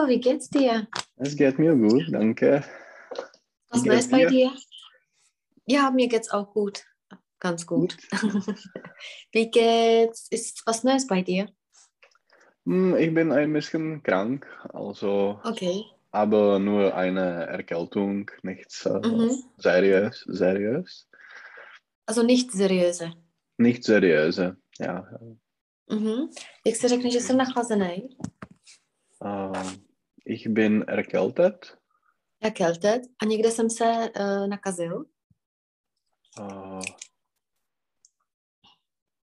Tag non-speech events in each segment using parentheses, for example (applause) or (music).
Hallo, wie geht's dir? Es geht mir gut, danke. Was Neues bei dir? Ja, mir geht's auch gut. Ganz gut. (laughs) Wie geht's? Ist was Neues bei dir? Hm, Ich bin ein bisschen krank, also, Okay. aber nur eine Erkältung, nichts äh, Mhm. seriös, seriös. Also nicht seriöse. Nicht seriöse, ja. Mhm. Jak se řekne, že jsem nachlazený? Äh, Ich bin erkältet. Erkältet. A někde jsem se uh, nakazil.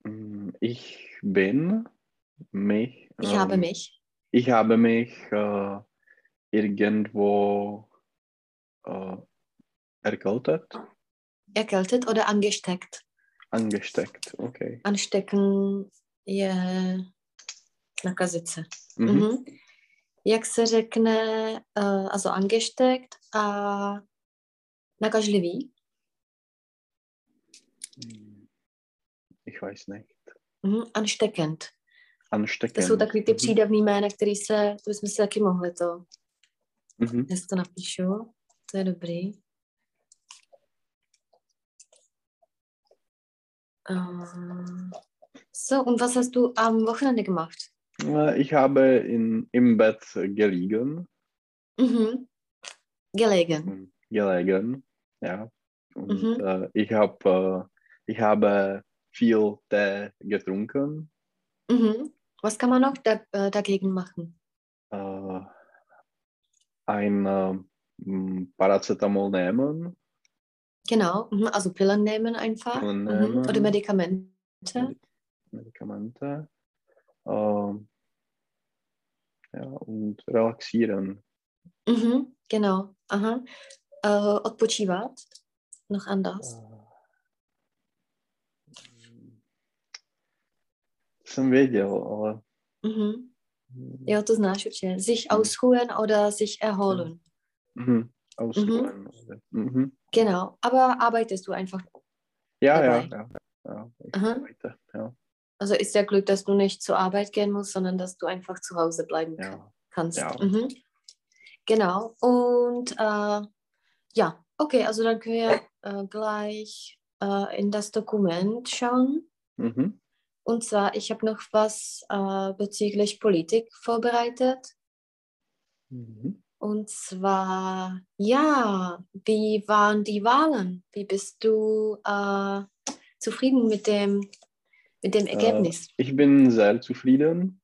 Hm, Ich bin mich. Ich habe ähm, mich. Ich habe mich äh, irgendwo äh, erkältet, Erkältet oder angesteckt. angesteckt. Okay. Anstecken je nakazit se. Mhm. Mhm. Jak se řekne, uh, also angesteckt a nakažlivý? Hm, Ich weiß nicht. Mhm. Ansteckend. Ansteckend. To jsou takový ty Mhm. přídavný jména, který se, to bychom si taky mohli to, Mhm. já si to napíšu, to je dobrý. Uh, so, und was hast du am Wochenende gemacht? Ich habe in, im Bett gelegen, Mhm. Gelegen. hm, gelegen, ja. Und Mhm. äh, ich, hab, äh, ich habe viel Tee getrunken. Mhm. Was kann man noch da, äh, dagegen machen? Äh, ein äh, Paracetamol nehmen. Genau, mhm. also Pillen nehmen einfach. Pillen Mhm. nehmen. Oder Medikamente. Medi- Medikamente. Ähm, ja, und relaxieren. Mhm. Genau, aha. Äh, odpočívat. Noch anders. Hm. Jsem věděl, ale Mhm. Jo, to znáš určitě. Sich ausruhen oder sich erholen. Mhm. Ausruhen. Mhm. Genau, aber arbeitest du einfach. Ja, ja, ja. ja. Ich Aha. arbeite, ja. Also ist ja Glück, dass du nicht zur Arbeit gehen musst, sondern dass du einfach zu Hause bleiben ja. kannst. Ja. Mhm. Genau. Und äh, ja, okay, also dann können wir äh, gleich äh, in das Dokument schauen. Mhm. Und zwar, ich habe noch was äh, bezüglich Politik vorbereitet. Mhm. Und zwar, ja, wie waren die Wahlen? Wie bist du äh, zufrieden mit dem, mit dem Ergebnis? Ich bin sehr zufrieden.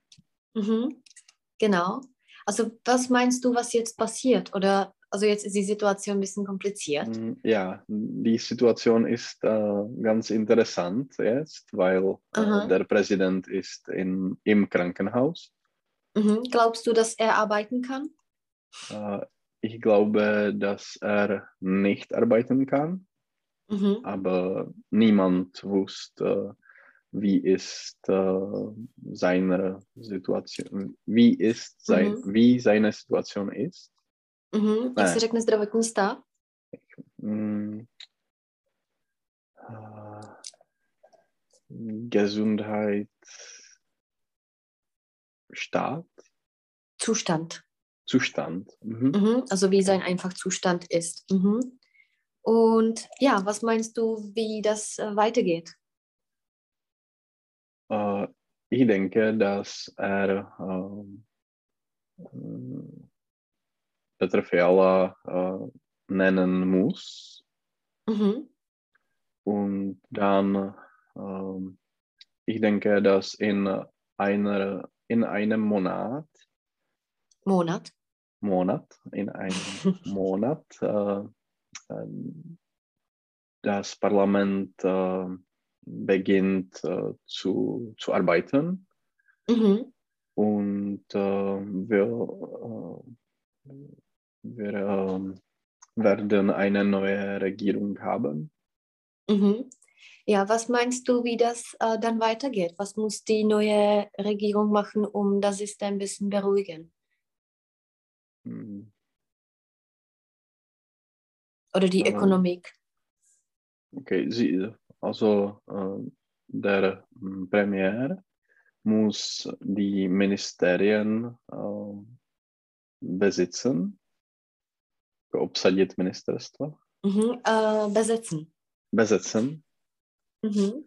Mhm. Genau. Also was meinst du, was jetzt passiert? Oder also jetzt ist die Situation ein bisschen kompliziert. Mm, Ja, die Situation ist äh, ganz interessant jetzt, weil äh, der Präsident ist in, im Krankenhaus. Mhm. Glaubst du, dass er arbeiten kann? Äh, ich glaube, dass er nicht arbeiten kann, Mhm. aber niemand wusste, wie ist äh, seine Situation, wie ist sein, Mhm. wie seine Situation ist. Mhm. Jak Ne. se řekne zdravotní stav? Mm. Äh, Gesundheit, Staat, Zustand. Zustand. Mhm. Mhm. Also wie sein einfach Zustand ist. Mhm. Und ja, was meinst du, wie das äh, weitergeht? Ich denke, dass er Petr Fiala nennen muss Mhm. und dann, ich denke, dass in einer in einem Monat Monat. Monat, in einem (laughs) Monat das Parlament beginnt äh, zu, zu arbeiten Mhm. und äh, wir, äh, wir werden eine neue Regierung haben. Mhm. Ja, was meinst du, wie das äh, dann weitergeht? Was muss die neue Regierung machen, um das System ein bisschen beruhigen? Hm, Oder die Ähm. Ökonomik? Okay, sie, also äh, der mm, Premier muss die Ministerien äh, besitzen, obsadit ministerstvo. Mhm. Uh, besetzen. Besetzen. Mhm.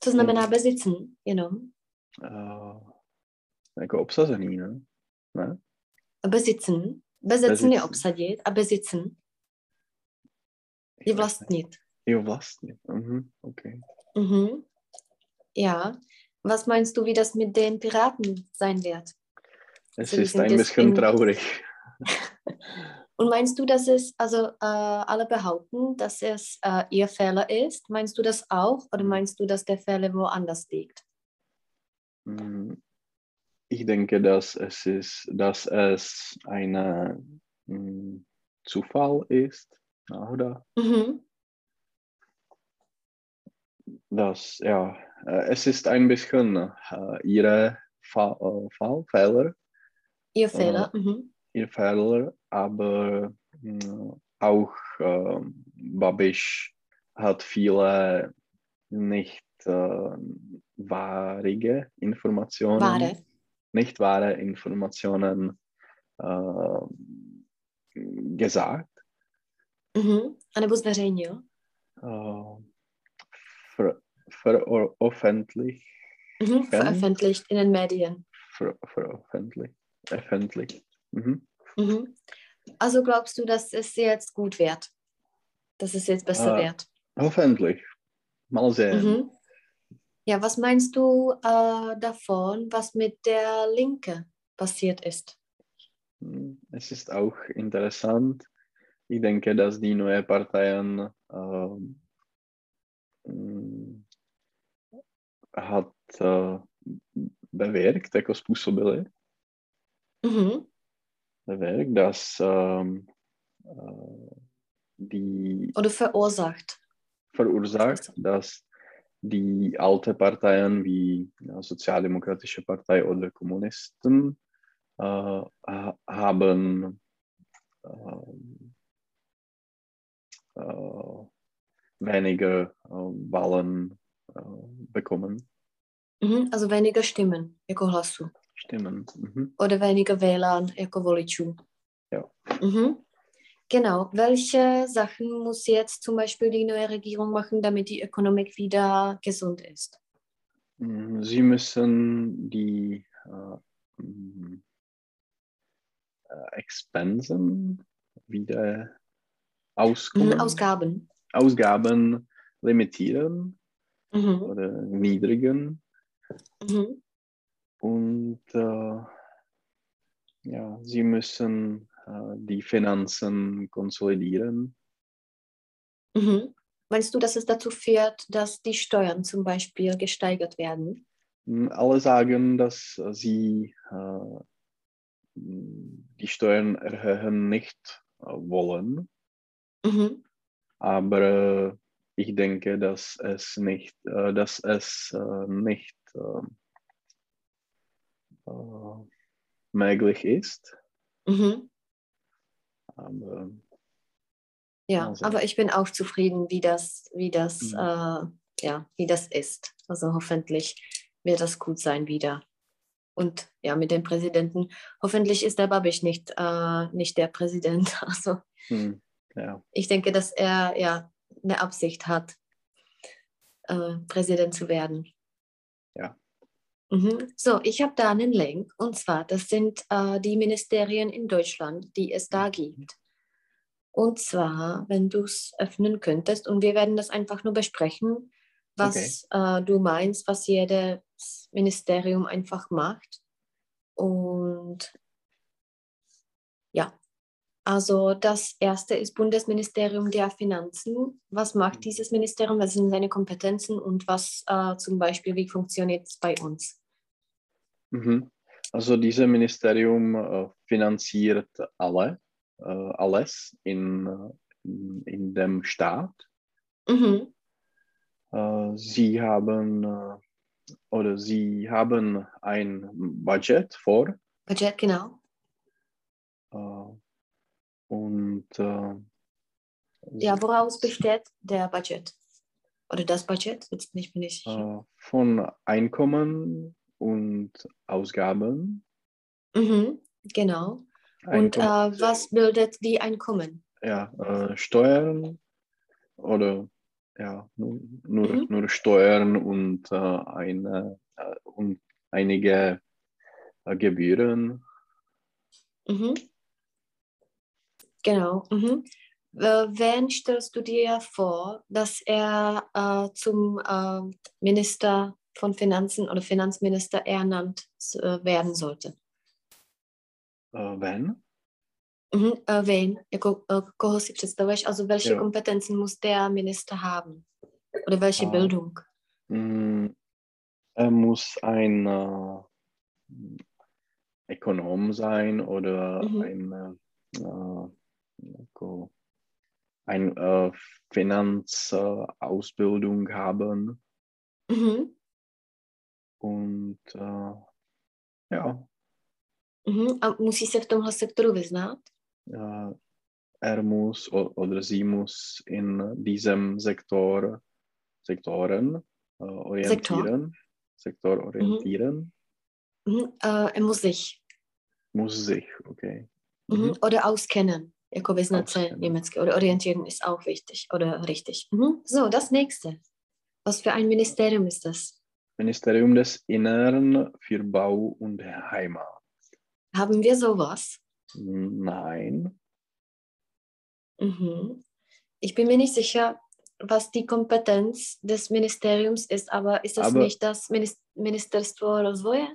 Co znamená bezitzen, jenom? Uh, jako obsazený, ne? ne? Bezitzen. Besetzen je obsadit a bezitzen je vlastnit. Vlastnit. Mhm, okay. Mhm. Ja. Was meinst du, wie das mit den Piraten sein wird? Es ist ein bisschen traurig. (laughs) Und meinst du, dass es, also äh, alle behaupten, dass es äh, ihr Fehler ist? Meinst du das auch oder meinst du, dass der Fehler woanders liegt? Hm, ich denke, dass es ist, dass es ein hm, Zufall ist, oder? Mhm. Das, ja, äh, es ist ein bisschen äh, ihre Fa äh, Fall, Fehler. Ihr Fehler. Mhm ihr Fehler, aber äh, auch äh, Babisch hat viele nicht äh, wahre Informationen, wahre. nicht wahre Informationen äh, gesagt. Mhm. Anebo zveřejnil. Uh, ver, veröffentlicht. Mhm. Veröffentlicht in den Medien. Ver, veröffentlicht. Öffentlich. Mhm. Mhm. Also glaubst du, dass es jetzt gut wird? Dass es jetzt besser äh, wird? Hoffentlich. Mal sehen. Mhm. Ja, was meinst du äh, davon, was mit der Linke passiert ist? Hm, es ist auch interessant. Ich denke, dass die neuen Parteien äh, hat äh, bewirkt, jako způsobili. Mhm. Werk, dass ähm, äh, die. Oder verursacht. Verursacht, dass die alte Parteien wie ja, Sozialdemokratische Partei oder Kommunisten äh, haben ähm, äh, weniger äh, Wahlen äh, bekommen. Mhm, also weniger Stimmen, jako hlasu. Stimmen. Mhm. Oder weniger Wählern jako voličů. Ja. Mhm. Genau. Welche Sachen muss jetzt zum Beispiel die neue Regierung machen, damit die Ökonomik wieder gesund ist? Mhm, sie müssen die äh, mm, äh, Expensen wieder auskommen. Mhm, Ausgaben. Ausgaben limitieren Mhm. oder niedrigen. Mhm. Und äh, ja, sie müssen äh, die Finanzen konsolidieren. Mhm. Meinst du, dass es dazu führt, dass die Steuern zum Beispiel gesteigert werden? Hm, alle sagen, dass sie äh, die Steuern erhöhen nicht äh, wollen. Mhm. Aber äh, ich denke, dass es nicht, äh, dass es äh, nicht möglich ist. Mhm. Aber, ja, also. aber ich bin auch zufrieden, wie das, wie das, Mhm. äh, ja, wie das ist. Also hoffentlich wird das gut sein wieder. Und ja, mit dem Präsidenten, hoffentlich ist der Babisch nicht, äh, nicht der Präsident. (laughs) Also hm, ja. ich denke, dass er ja eine Absicht hat, äh, Präsident zu werden. Ja. Mhm. So, ich habe da einen Link und zwar, das sind äh, die Ministerien in Deutschland, die es da gibt. Und zwar, wenn du es öffnen könntest und wir werden das einfach nur besprechen, was äh, du meinst, was jedes Ministerium einfach macht. Und ja, also das erste ist Bundesministerium der Finanzen. Was macht dieses Ministerium? Was sind seine Kompetenzen und was äh, zum Beispiel, wie funktioniert es bei uns? Mhm. Also dieses Ministerium äh, finanziert alle, äh, alles in, in, in dem Staat. Mhm. Äh, sie haben äh, oder sie haben ein Budget vor Budget, genau. Und äh, Ja, woraus besteht der Budget? Oder das Budget? Jetzt nicht, bin ich äh, von Einkommen und Ausgaben Mhm, genau. Und äh, Einkommen- was bildet die Einkommen? ja, äh, Steuern oder ja, nur, nur, Mhm. nur Steuern und, äh, eine, äh, und einige Gebühren. Mhm. Genau. Mhm. Wen stellst du dir vor, dass er äh, zum äh, Minister von Finanzen oder Finanzminister ernannt äh, werden sollte? Äh, wenn? Mhm. Äh, wen? Jako, äh, koho si představuješ? Also welche Ja. Kompetenzen muss der Minister haben? Oder welche Ah. Bildung? Mm, Er muss ein äh, Ökonom sein oder Mhm. ein, äh, äh, ko- ein äh, Finanzausbildung haben Mhm. und äh, ja, Mhm. A musí se v tomhle sektoru vyznat? äh, er muss oder sie muss in diesem Sektor Sektoren äh, orientieren, Sektor orientieren, Mhm. Äh, er muss sich. muss sich, okay. Mhm. Mhm. Oder auskennen. Jako Auskennen. německy. Oder orientieren ist auch wichtig. Oder richtig. Mhm. So, das nächste. Was für ein Ministerium ist das? Ministerium des Innern für Bau und Heimat. Haben wir sowas? Nein, Mhm. Ich bin mir nicht sicher, was die Kompetenz des Ministeriums ist, aber ist das Aber- nicht das Minis Ministerstvo rozvoje?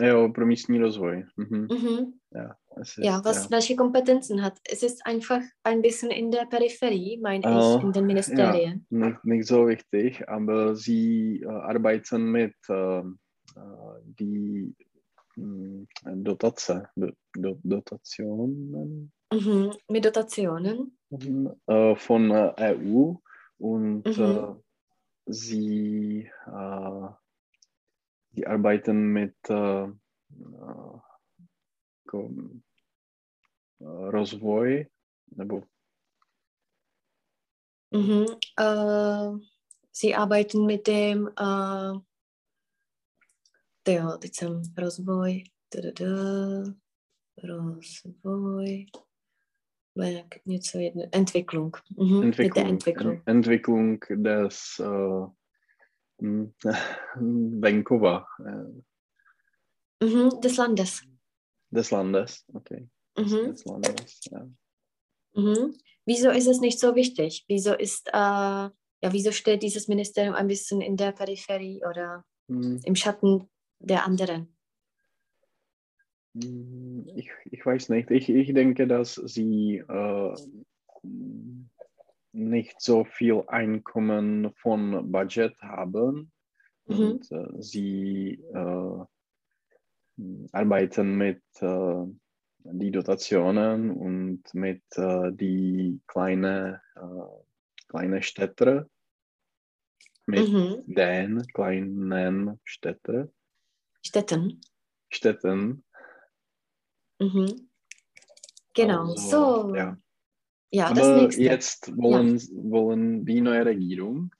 jo, pro místní rozvoj. Mhm. Mhm. Ja, ist, Ja, was, welche Kompetenzen hat? Es ist einfach ein bisschen in der Peripherie, meine Oh, ich, in den Ministerien. Nicht, nicht so wichtig, aber sie äh, arbeiten mit äh, äh, die mh, Dotace, Do, Do, Dotationen Mhm. Mit Dotationen. äh, von äh, EU und Mhm. äh, sie, äh, sie arbeiten mit äh, äh, äh, rozvoj nebo Mhm. Äh, sie arbeiten mit dem, äh, jo, teď jsem rozvoj, dadada, rozvoj, jak něco jedno, Entwicklung. Mhm. Mit der Entwicklung, Entwicklung. En- Entwicklung des mh, (laughs) Venkova, Mhm. Des Landes. des Landes. Okay, Mhm. des Landes. Ja. Mhm. Wieso ist es nicht so wichtig? Wieso ist, äh, ja, wieso steht dieses Ministerium ein bisschen in der Peripherie oder Hm, im Schatten der anderen? hm, Ich, ich weiß nicht. Ich, ich denke, dass sie äh, nicht so viel Einkommen von Budget haben. Mhm. Und äh, sie äh, arbeiten mit äh, die Dotationen und mit äh, die kleine, äh, kleine Städte, mit Mhm. den kleinen Städte, Städten. Städten. Mhm. Genau, Also, so. ja. Ja, das Aber nächste. jetzt wollen, wollen die neue Regierung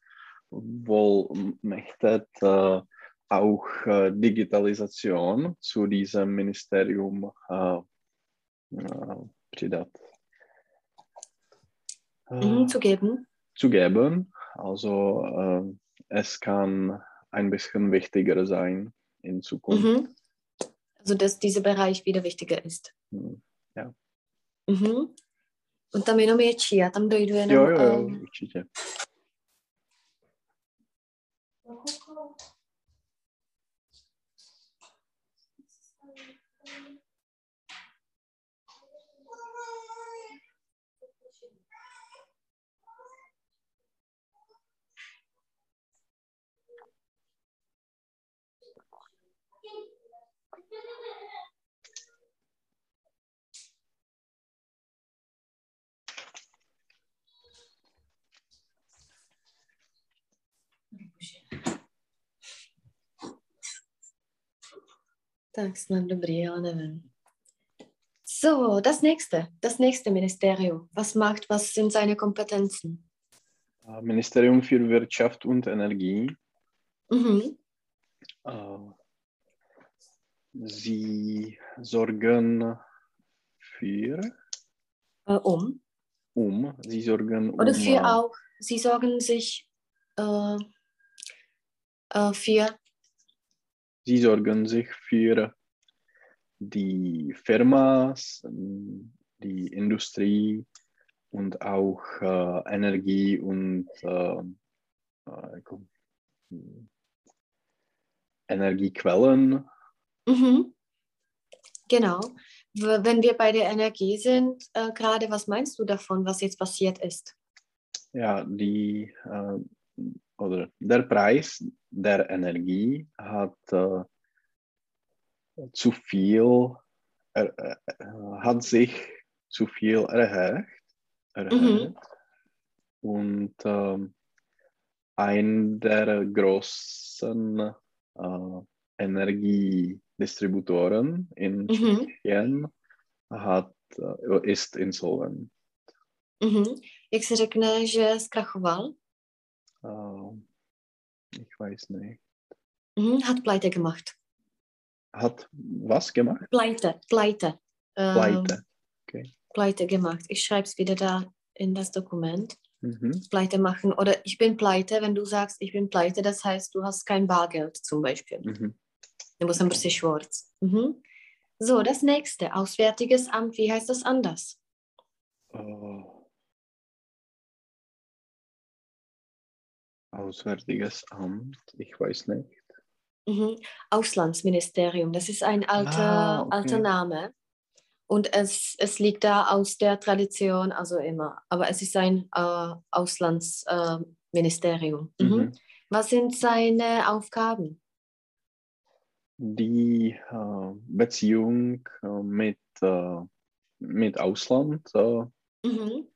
wohl möchte äh, auch äh, Digitalisation zu diesem Ministerium äh, äh, přidat. Äh, Mhm, zu geben. zu geben. Also äh, es kann ein bisschen wichtiger sein in Zukunft. Mhm. Also, dass dieser Bereich wieder wichtiger ist. Hm. Mhm. Und tam jenom je či, já tam dojdu jenom. Jo, jo, jo, ehm, určitě. Ale nevím. So, das nächste, das nächste Ministerium. Was macht, was sind seine Kompetenzen? Ministerium für Wirtschaft und Energie. Mhm. Sie sorgen für, Äh, um. um, sie sorgen um. Oder für äh, auch, sie sorgen sich äh, äh, für, Sie sorgen sich für die Firmas, die Industrie und auch äh, Energie und äh, äh, Energiequellen. mhm. genau. Wenn wir bei der Energie sind, äh, gerade, was meinst du davon, was jetzt passiert ist? Ja, die äh, oder der Preis der Energie hat äh, zu viel, er, äh, äh, hat sich zu viel erhöht. erhöht. Und ähm, ein der großen äh, Energiedistributoren in Mhm. Tschechien hat, äh, ist insolvent. Mhm. Jak se řekne, že zkrachoval? Ich weiß nicht. Mhm. Hat pleite gemacht. Hat was gemacht? Pleite, pleite. Ähm, Pleite. pleite gemacht. Ich schreibe es wieder da in das Dokument. Mhm. Pleite machen. Oder ich bin pleite, wenn du sagst, ich bin pleite, das heißt, du hast kein Bargeld zum Beispiel. Mhm. Nebo jsem prostě schwarz. Mhm. So, das nächste. Auswärtiges Amt, wie heißt das anders? Äh, Auswärtiges Amt, ich weiß nicht. Mhm. Auslandsministerium, das ist ein alter, Ah, okay. alter Name. Und es, es liegt da aus der Tradition, also immer. Aber es ist ein äh, Auslandsministerium. Äh, mhm. Mhm. Was sind seine Aufgaben? Die äh, Beziehung äh, mit, äh, mit Ausland äh, Mhm.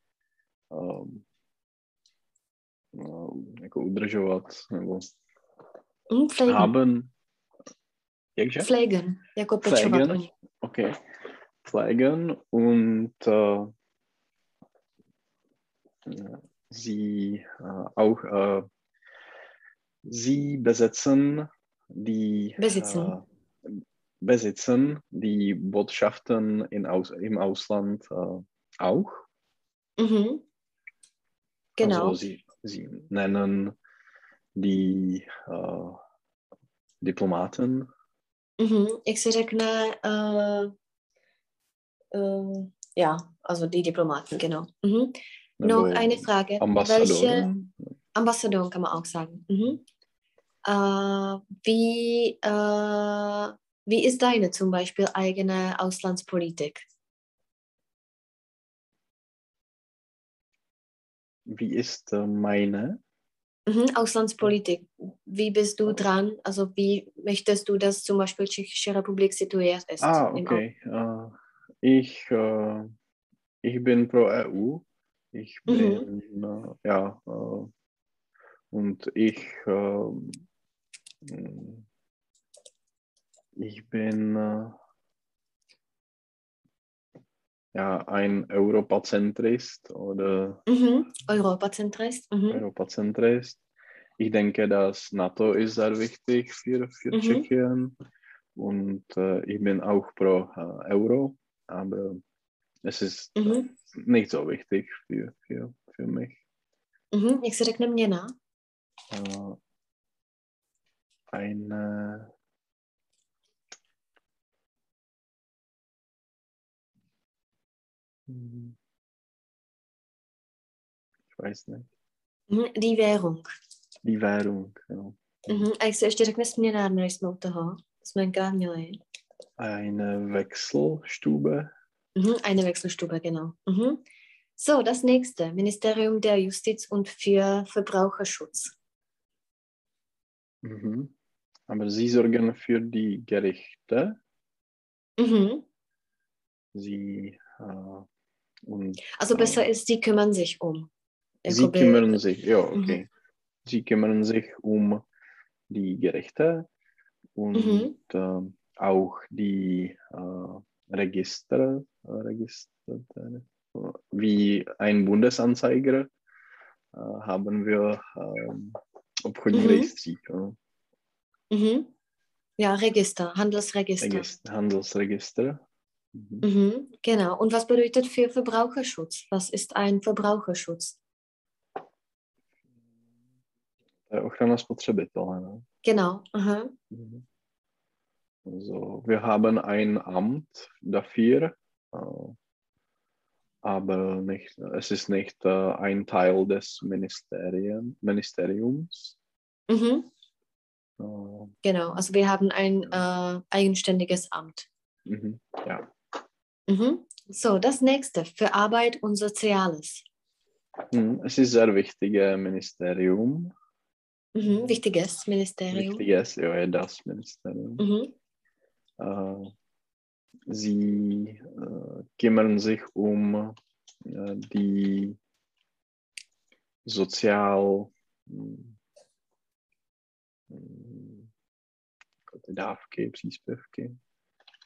Um, jako udržovat nebo Pflegen. haben. Jakže? Pflegen, jako pečovat Pflegen. Okay. Pflegen und äh, sie äh, auch äh, sie besetzen die Besitzen. Besitzen die Botschaften in Aus, im Ausland auch. Mhm. Genau. Also sie, sie nennen die äh, Diplomaten. Mhm. Jak se řekne, äh, äh, ja, also die Diplomaten, genau. Mhm. Noch eine Frage. Welche Ambassadoren. Ambassador kann man auch sagen. Mhm. Äh, wie, äh, wie ist deine zum Beispiel eigene Auslandspolitik? Wie ist äh, meine? Mhm. Auslandspolitik. Wie bist du dran? Also wie möchtest du, dass zum Beispiel Tschechische Republik situiert ist? Ah, im okay. Äh, ich, äh, ich bin pro EU. Ich Mhm. bin, äh, ja, und ich, ich bin ja, ein Europazentrist oder Mhm. Europazentrist. Mhm. Europazentrist. Ich denke, dass NATO ist sehr wichtig für, für Mhm. Tschechien und äh, ich bin auch pro äh, Euro, aber es ist Mhm. nicht so wichtig für, für, für mich. Mhm. Jak se řekne měna? Äh, eine ich weiß nicht. Mhm. Die Währung. Die Währung, ja. Mhm. A jak se ještě řekne směnárna, když jsme u toho? Gar měli. Eine Wechselstube. Mhm. Eine Wechselstube, genau. Mhm. So, das nächste. Ministerium der Justiz und für Verbraucherschutz. Mhm. Aber sie sorgen für die Gerichte. Mhm. Sie äh, und Also äh, besser ist, sie kümmern sich um. Sie Jakoby- kümmern sich, ja, Mhm. okay. Sie kümmern sich um die Gerichte und Mhm. äh, auch die äh, Register, äh, Register, äh, wie ein Bundesanzeiger äh, haben wir ähm, obchodní Mhm. äh, Mhm. Ja, Register, Handelsregister. Regist- Handelsregister. Mhm. Mhm, genau. Und was bedeutet für Verbraucherschutz? Was ist ein Verbraucherschutz? To je ochrana spotřebitele. Ne? Genau. Aha. Mhm. Also, wir haben ein Amt dafür, äh, aber nicht, es ist nicht äh, ein Teil des Ministerien, Ministeriums. Mhm, Äh, genau. Also wir haben ein äh, eigenständiges Amt. mhm, ja. Mhm. So, das nächste für Arbeit und Soziales. Mhm, Es ist sehr wichtiges Ministerium. Mhm. Wichtiges Ministerium. Wichtiges, ja, das Ministerium. Mhm. Äh, sie äh, kümmern sich um äh, die sozial hm, hm, ty dávky, příspěvky,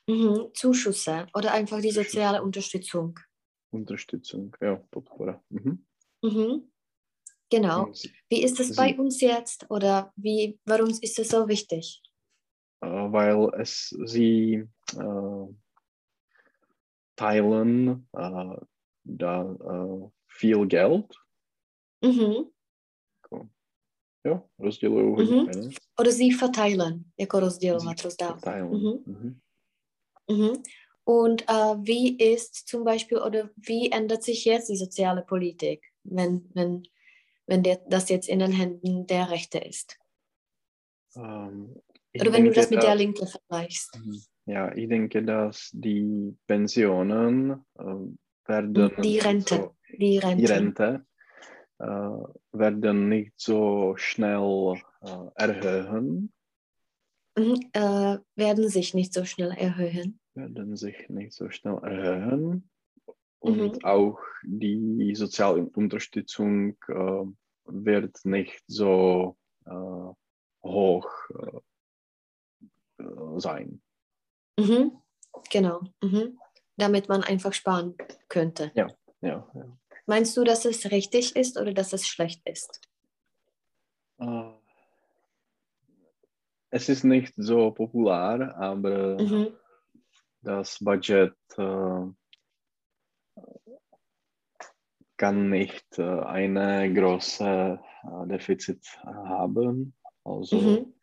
Mhm. Zuschüsse oder einfach die soziale Unterstützung. Unterstützung, ja, podpora. Mhm. Mhm. Genau. Wie ist es bei uns jetzt oder wie, warum ist es so wichtig? äh, weil es sie äh, teilen äh, da äh, viel Geld, Mhm. jo, rozdělují hodně Mhm. peněz. Oder sie verteilen, jako rozdělovat, rozdávat. verteilen. Mhm. Mhm. Mhm. Und äh, wie ist zum Beispiel oder wie ändert sich jetzt die soziale Politik, wenn, wenn, wenn der, das jetzt in den Händen der Rechte ist? Ähm, Oder wenn du das mit der Linke vergleichst? Mhm. Ja, ich denke, dass die Pensionen äh, werden Die Rente. So, Die Rente. die Rente äh, werden nicht so schnell äh, erhöhen. Äh, werden sich nicht so schnell erhöhen. werden sich nicht so schnell erhöhen. Und Mhm. auch die Sozialunterstützung äh, wird nicht so äh, hoch äh, äh, sein. Mhm. Genau. Mhm. Damit man einfach sparen könnte. Ja, ja. Meinst du, dass es richtig ist oder dass es schlecht ist? Äh, es ist nicht so populär, aber Mhm. das Budget äh, kann nicht äh, eine große äh, Defizit haben. Also Mhm.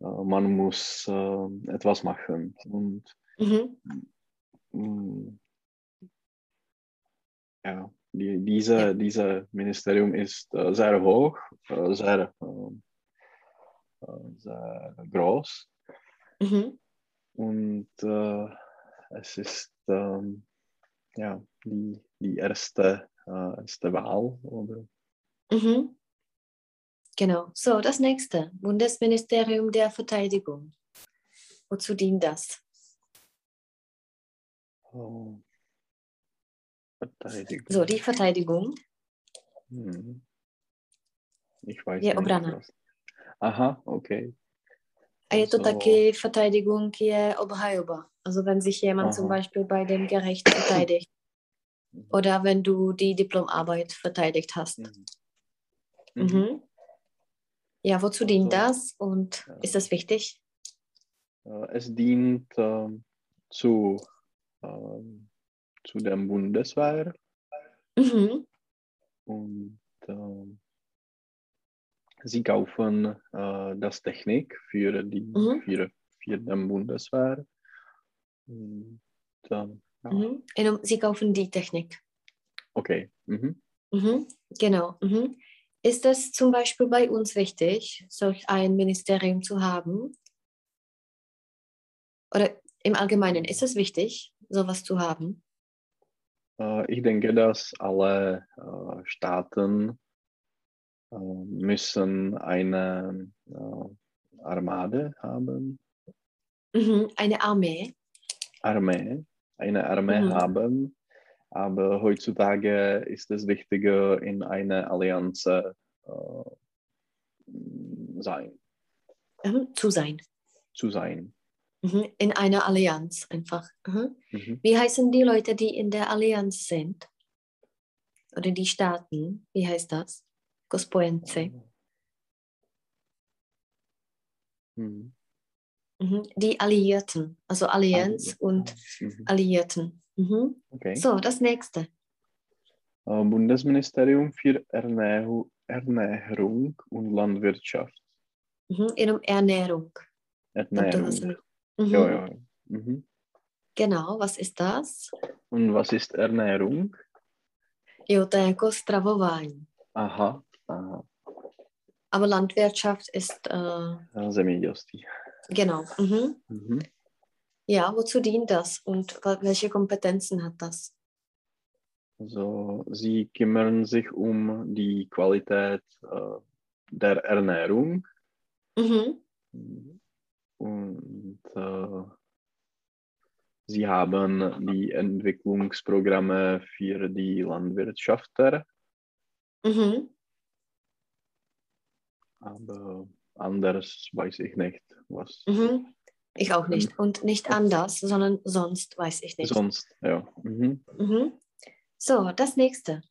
äh, man muss äh, etwas machen. Und Mhm. mh, ja, die, diese, diese Ministerium ist äh, sehr hoch, äh, sehr, sehr groß. Mhm. Und äh, es ist ähm, ja, die, die erste, äh, erste Wahl. Oder? Mhm. Genau. So, das nächste. Bundesministerium der Verteidigung. Wozu dient das? Oh. Verteidigung. So, die Verteidigung. Hm. Ich weiß Je nicht. obrana. Was. Aha, okay. A je to Also, taky Verteidigung je obhajoba. Also wenn sich jemand zum Aha. Beispiel bei dem Gericht verteidigt Mhm. oder wenn du die Diplomarbeit verteidigt hast. Mhm. Mhm. Ja, wozu dient Also, das und ja. ist das wichtig? Äh, Es dient ähm, zu, ähm, zu dem Bundeswehr Mhm. und ähm, sie kaufen äh, das Technik für, die, Mhm. für, für den Bundeswehr. Und, ähm, ja. Mhm. Jenom Sie kaufen die Technik. Okay. Mhm. Mhm. Genau. Mhm. Ist es zum Beispiel bei uns wichtig, solch ein Ministerium zu haben? Oder im Allgemeinen, ist es wichtig, sowas zu haben? Äh, ich denke, dass alle äh, Staaten müssen eine äh, Armade haben, Mhm. Eine Armee. Armee, eine Armee Mhm. haben. Aber heutzutage ist es wichtiger, in einer Allianz äh, sein, Mhm. Zu sein. zu sein. Mhm. In einer Allianz einfach. Mhm. Mhm. Wie heißen die Leute, die in der Allianz sind? Oder die Staaten? Wie heißt das? Gospojenci. Mhm. Mhm. Die Alliierten, also Allianz und Mhm. Alliierten. Mhm. Okay. So, das nächste. Äh, Bundesministerium für Ernährung, Ernährung und Landwirtschaft. Mhm. Inom Ernährung. Ernährung. Mhm. Ja, ja. Mhm. Genau, was ist das? Und was ist Ernährung? Jo, to je jako stravování. Aha. Aber Landwirtschaft ist, äh, Ja, Zemědělství. genau. Mhm. Mhm. Ja, wozu dient das und welche Kompetenzen hat das? Also, sie kümmern sich um die Qualität äh, der Ernährung Mhm. und äh, sie haben die Entwicklungsprogramme für die Landwirtschaftler, Mhm. Aber anders weiß ich nicht, was Mhm. Ich auch nicht. Und nicht anders, sondern sonst weiß ich nicht. sonst. Ja. Mhm. Mhm. So, das nächste.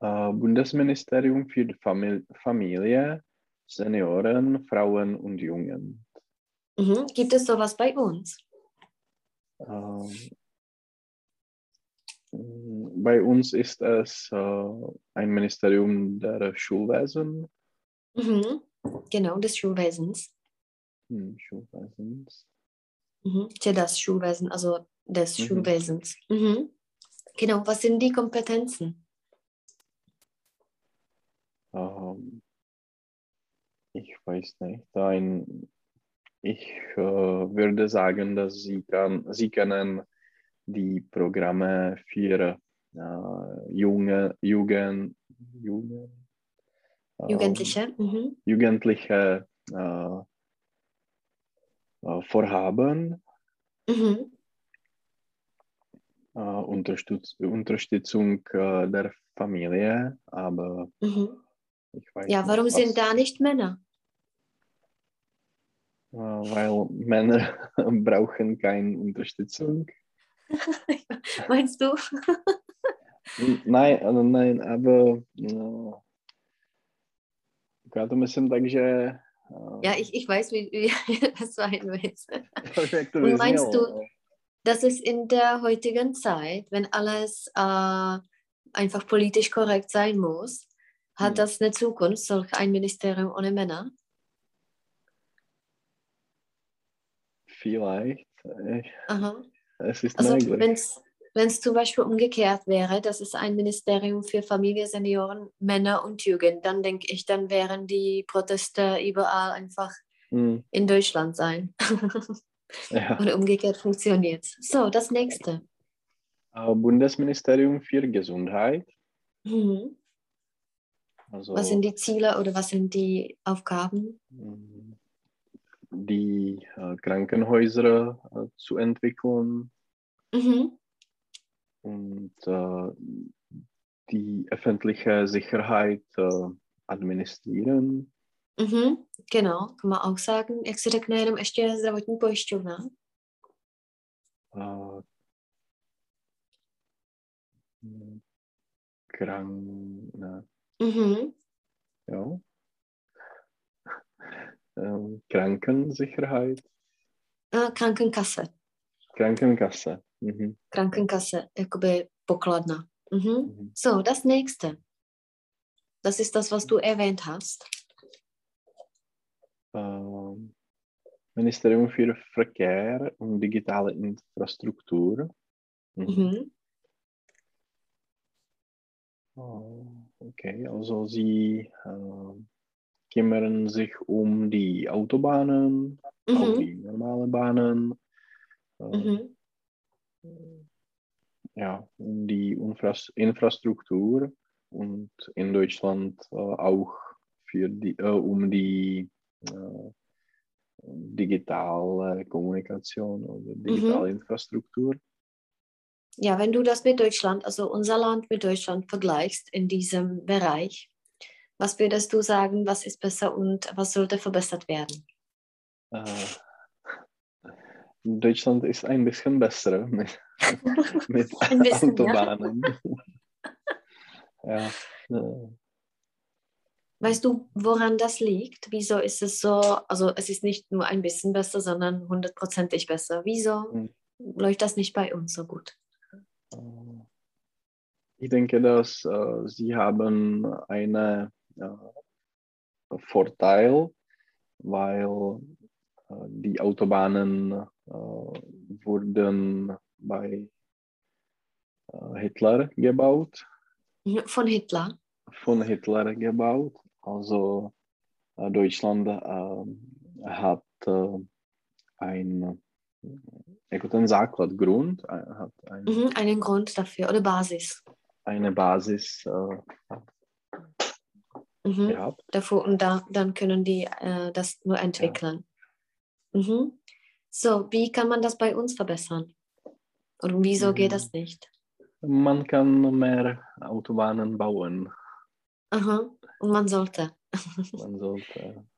Äh, Bundesministerium für die Famil Familie, Senioren, Frauen und Jungen. Mhm. Gibt es sowas bei uns? Ähm, bei uns ist es äh, ein Ministerium der Schulwesen. Mhm. Genau, des Schulwesens. Hm, Schulwesens. Mhm. Das Schulwesen, also des Mhm. Schulwesens. Mhm. Genau, was sind die Kompetenzen? Ähm, ich weiß nicht. Ein, ich äh, würde sagen, dass sie, kann, sie können die Programme für äh, junge, Jugend, Jugend, ähm, Jugendliche? Mhm. Jugendliche äh, äh, Vorhaben, Mhm. äh, Unterstütz Unterstützung äh, der Familie, aber Mhm. ich weiß Ja, warum sind da nicht Männer? äh, weil Männer (laughs) brauchen keine Unterstützung. (laughs) Meinst du? (laughs) Nein, ano, nein, aber já to myslím tak, že uh, Ja, ich, ich weiß, wie, wie (laughs) das sein willst. Und meinst du- Das ist in der heutigen Zeit, wenn alles äh, einfach politisch korrekt sein muss, hat Hm. das eine Zukunft, solch ein Ministerium ohne Männer? Vielleicht. äh, Aha. Es ist Also möglich. Wenn es zum Beispiel umgekehrt wäre, dass es ein Ministerium für Familie, Senioren, Männer und Jugend, dann denke ich, dann wären die Proteste überall einfach Hm, in Deutschland sein. (laughs) ja. Und umgekehrt funktioniert So, das nächste. Äh, Bundesministerium für Gesundheit. Mhm. Also Was sind die Ziele oder was sind die Aufgaben? die äh, Krankenhäuser äh, zu entwickeln Mhm. Und äh, die öffentliche Sicherheit äh, administrieren. Mhm. Genau, kann man auch sagen. Jak se řekne jenom ještě zdravotní pojišťovna? Äh, krank, ne, Mhm. ja. (laughs) Ähm, Krankensicherheit, Krankenkasse. Krankenkasse. Mhm. Krankenkasse, jakoby pokladna. Mhm. Mhm. So, das nächste. Das ist das, was du erwähnt hast. Ähm, Ministerium für Verkehr und digitale Infrastruktur. Mhm. Mhm. Oh, Okay, also sie äh, kümmern sich um die Autobahnen, auch die normalen Bahnen, äh. Ja, um die Infras Infrastruktur und in Deutschland äh, auch für die, äh, um die äh, digitale Kommunikation oder digitale Infrastruktur. Ja, wenn du das mit Deutschland, also unser Land mit Deutschland vergleichst in diesem Bereich, was würdest du sagen, was ist besser und was sollte verbessert werden? Deutschland ist ein bisschen besser (laughs) mit, mit (laughs) bisschen, ja. Autobahnen. (laughs) ja. äh, Weißt du, woran das liegt? Wieso ist es so, also es ist nicht nur ein bisschen besser, sondern hundertprozentig besser. Wieso Hm. läuft das nicht bei uns so gut? Äh, Ich denke, dass äh, sie haben einen äh, Vorteil, weil äh, die Autobahnen wurden bei äh, Hitler gebaut, Von Hitler. von Hitler gebaut. Also äh, Deutschland äh, hat äh, ein, jako ten základ, Grund, äh, hat ein, Mhm, einen Grund dafür oder Basis. eine Basis äh, Mhm. gehabt. Davor und da, dann können die äh, das nur entwickeln. Mhm. So, wie kann man das bei uns verbessern? Und wieso geht Mhm. das nicht? Man kann mehr Autobahnen bauen. Aha. Und man sollte. Man sollte. (laughs)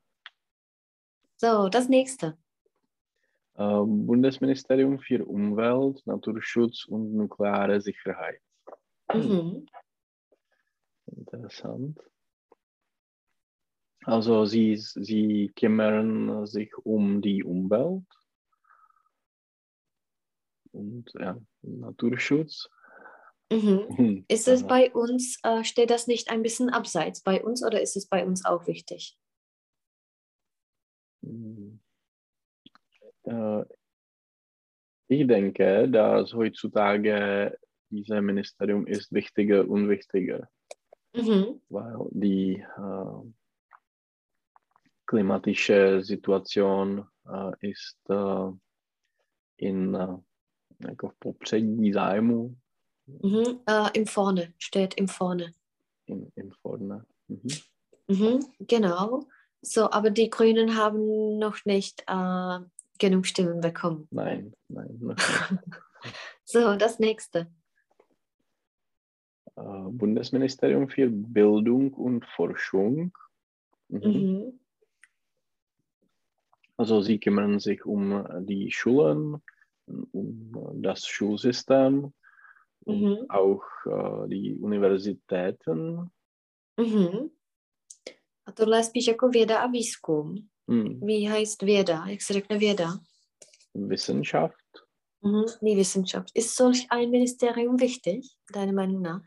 So, das nächste. Äh, Bundesministerium für Umwelt, Naturschutz und nukleare Sicherheit. Mhm. Interessant. Also sie, sie kümmern sich um die Umwelt und ja, Naturschutz. Mhm. Hm, Ist es bei uns, äh, steht das nicht ein bisschen abseits bei uns oder ist es bei uns auch wichtig? hm. Äh, Ich denke, dass heutzutage dieses Ministerium ist wichtiger und wichtiger, Mhm. weil die äh, klimatische Situation äh, ist äh, in äh, jako v popředí zájmu Mhm. Äh, Im Vorne, steht im Vorne. in, in vorne. Mhm. Mhm. Genau. So, aber die Grünen haben noch nicht äh, genug Stimmen bekommen. Nein, nein. (laughs) So, das nächste. Äh, Bundesministerium für Bildung und Forschung. Mhm. Mhm. Also sie kümmern sich um die Schulen, um das Schulsystem und Mhm. auch äh, die Universitäten. Mhm. A tohle je spíš jako věda a výzkum. Hm, Wie heißt věda? Jak se řekne věda? Wissenschaft. Mhm. Die Wissenschaft. Ist solch ein Ministerium wichtig, deiner Meinung nach?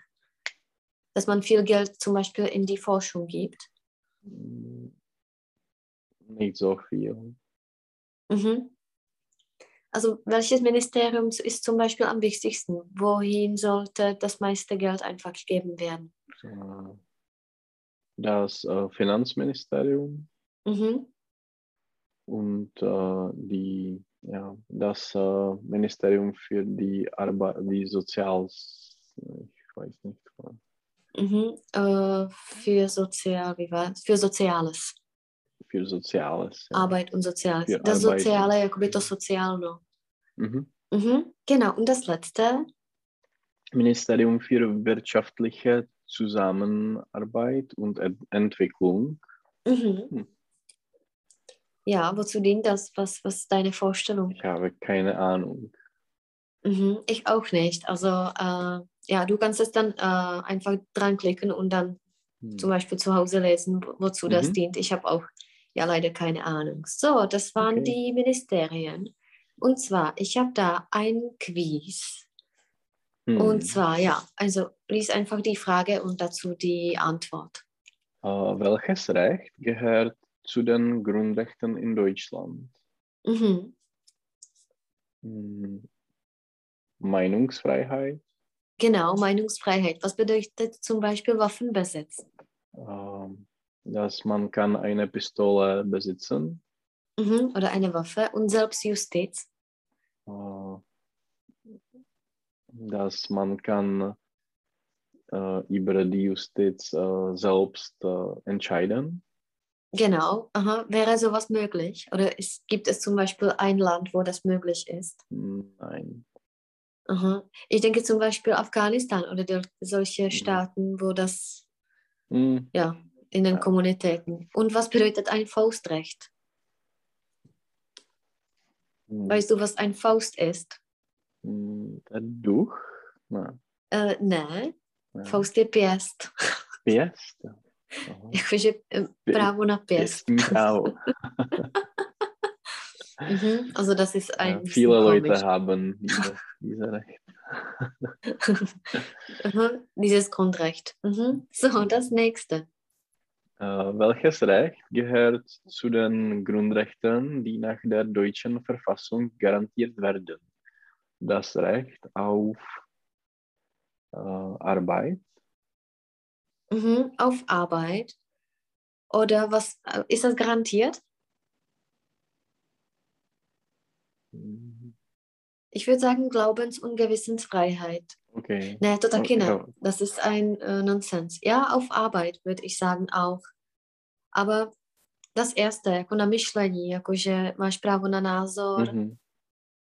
Dass man viel Geld zum Beispiel in die Forschung gibt? hm, Nicht so viel. Mhm. Also welches Ministerium ist zum Beispiel am wichtigsten? Wohin sollte das meiste Geld einfach gegeben werden? Das äh, Finanzministerium Mhm. und äh, die, ja, das äh, Ministerium für die Arbeit, die Sozials, ich weiß nicht. Mhm. Äh, für Sozial, wie war Für Soziales. Für Soziales. Ja. Arbeit und Soziales. Für das Arbeit Soziale, jakoby to Sozialno. Mhm. Mhm. Genau. Und das letzte? Ministerium für wirtschaftliche Zusammenarbeit und Ent Entwicklung. Mhm. Hm. Ja, wozu dient das? Was, was ist deine Vorstellung? Ich habe keine Ahnung. Mhm. Ich auch nicht. Also äh, ja, du kannst es dann äh, einfach dran klicken und dann Hm. zum Beispiel zu Hause lesen, wo- wozu das Mhm. dient. Ich habe auch ja leider keine Ahnung. So, das waren Okay. die Ministerien. Und zwar, ich habe da ein Quiz. Hm. Und zwar, ja, also lies einfach die Frage und dazu die Antwort. Äh, welches Recht gehört zu den Grundrechten in Deutschland? Mhm. Hm. Meinungsfreiheit, Genau, Meinungsfreiheit. Was bedeutet zum Beispiel Waffenbesitz? ähm, dass man kann eine Pistole besitzen, Mhm. Oder eine Waffe und Selbstjustiz. äh, dass man kann äh, über die Justiz äh, selbst äh, entscheiden. Genau, aha. wäre sowas möglich? Oder ist, gibt es zum Beispiel ein Land, wo das möglich ist? Nein. Aha. Ich denke zum Beispiel Afghanistan oder der, solche Staaten, wo das, Hm. ja, in den Ja. Kommunitäten. Und was bedeutet ein Faustrecht? Hm. Weißt du, was ein Faust ist? Hm, der Duch? Na, Äh, ne, ja. Faust je pěst. Pěst? Aha. Jakože eh, právo na pěst. Pěstní právo. Mhm. Also das ist Ja, ein bisschen viele Leute komisch. haben (laughs) diese, diese Recht. (laughs) Mhm. Dieses Grundrecht. Mhm. So, das nächste. Äh, welches Recht gehört zu den Grundrechten, die nach der deutschen Verfassung garantiert werden? Das Recht auf äh, Arbeit, Mhm. Auf Arbeit. Oder was äh, ist das garantiert? Mhm. Ich würde sagen Glaubens- und Gewissensfreiheit. Okay. Ne, to taky Okay. ne. Das ist ein äh, Nonsens. Ja, auf Arbeit würde ich sagen auch. Aber das erste, jako na myšlení, jako že máš právo na názor Mhm.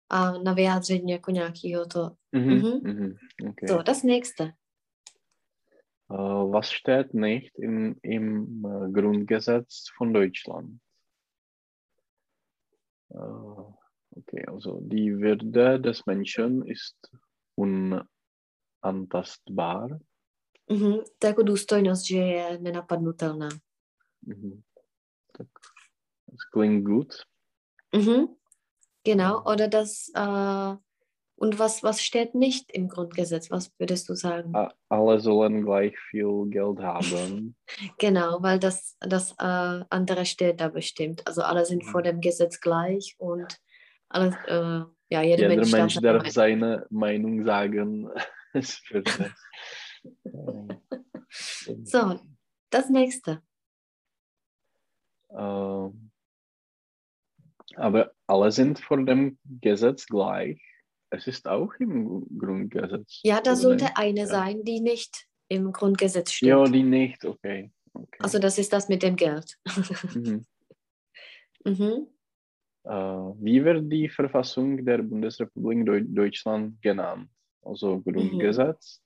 a na vyjádření jako nějakého to. Mhm. Mhm. Mhm. Okay. So, das nächste. Äh, was steht nicht im, im äh, Grundgesetz von Deutschland? Äh, okay, also die Würde des Menschen ist unantastbar. Mhm. To je jako důstojnost, že je nenapadnutelná. Mhm. Tak, das klingt gut. Mhm. Genau, oder das, äh, und was, was steht nicht im Grundgesetz? Was würdest du sagen? Alle sollen gleich viel Geld haben. (laughs) Genau, weil das, das äh, andere steht da bestimmt. Also alle sind vor dem Gesetz gleich und alles, äh, ja, jeder, Jeder Mensch, Mensch darf seine Meinung sagen. (laughs) (laughs) Äh, stimmt. So, das nächste. Ähm, aber alle sind vor dem Gesetz gleich. Es ist auch im Grundgesetz. Ja, da sollte nicht? eine Ja. sein, die nicht im Grundgesetz steht. Ja, die nicht, okay. okay. Also das ist das mit dem Geld. mhm. (laughs) mhm. äh, wie wird die Verfassung der Bundesrepublik Deu Deutschland genannt? Also Grundgesetz?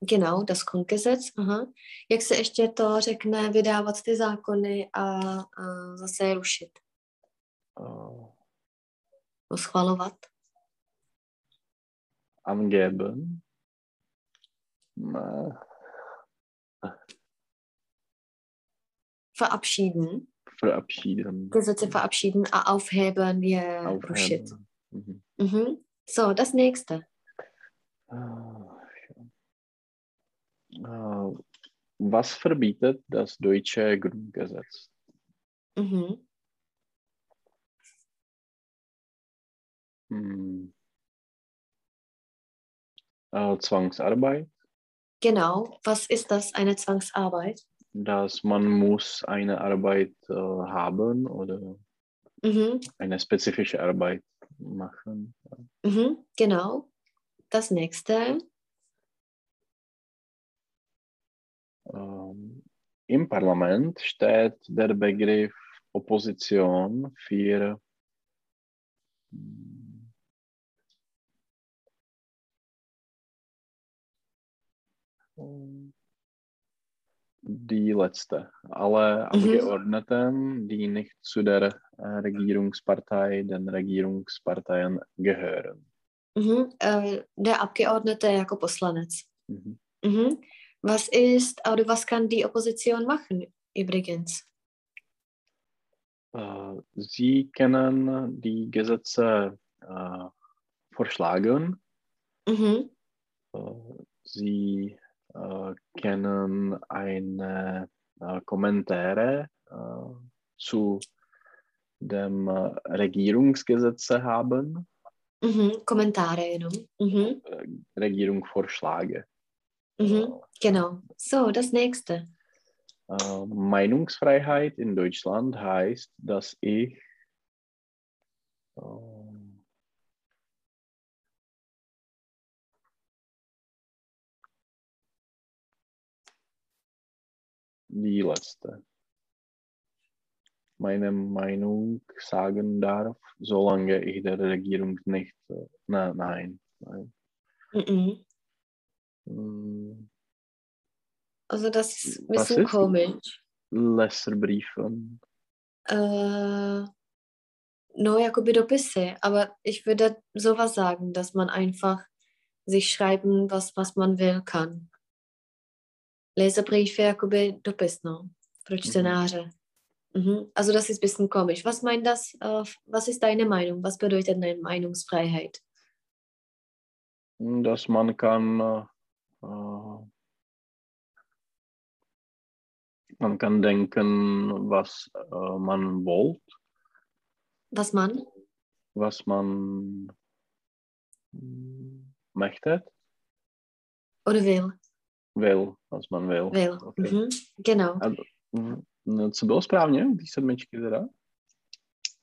Genau, das Grundgesetz. Aha. Jak se ještě to řekne vydávat ty zákony a, a zase je rušit? No, schvalovat? angeben? Ne, Verabschieden. verabschieden. Gesetze verabschieden, a aufheben, je rušit. Aufheben. Mhm. Mhm. So, das nächste. Ah, Was verbietet das deutsche Grundgesetz? Mhm. Hm. Äh, Zwangsarbeit, Genau. Was ist das? Eine Zwangsarbeit? dass man muss eine Arbeit äh, haben oder Mhm. eine spezifische Arbeit machen. Mhm. Genau. Das nächste. Ähm, Im Parlament steht der Begriff Opposition für die letzte. Alle Abgeordneten, die nicht zu der äh, Regierungspartei, den Regierungsparteien gehören. Mhm. Äh, der Abgeordnete jako poslanec. Mhm. Mhm. Was ist, oder was kann die Opposition machen übrigens? Äh, Sie können die Gesetze äh, vorschlagen. Mhm. Sie können eine Kommentare zu dem Regierungsgesetze haben, Mhm. Kommentare jenom. Mhm. äh, Regierungsvorschläge. Mhm. Genau. So, das nächste. Äh, Meinungsfreiheit in Deutschland heißt, dass ich die letzte. Meine Meinung sagen darf, solange ich der Regierung nicht. äh, Na, nein, nein. Mhm. Hm, Also das ist ein bisschen ist? komisch. Leserbriefen. Äh, no, jakoby dopisy, aber ich würde sowas sagen, dass man einfach sich schreiben, was, was man will, kann. Leserbriefe jakoby dopis, no, pro čtenáře. Mhm. Also das ist ein bisschen komisch. Was meint das? Uh, was ist deine Meinung? Was bedeutet eine Meinungsfreiheit? Dass man kann, uh, man kann denken, was man wollt. Was man? Was man möchte. Oder will. Will, was man will. Will, okay. mhm. genau. A, no, co bylo správně u té sedmičky teda?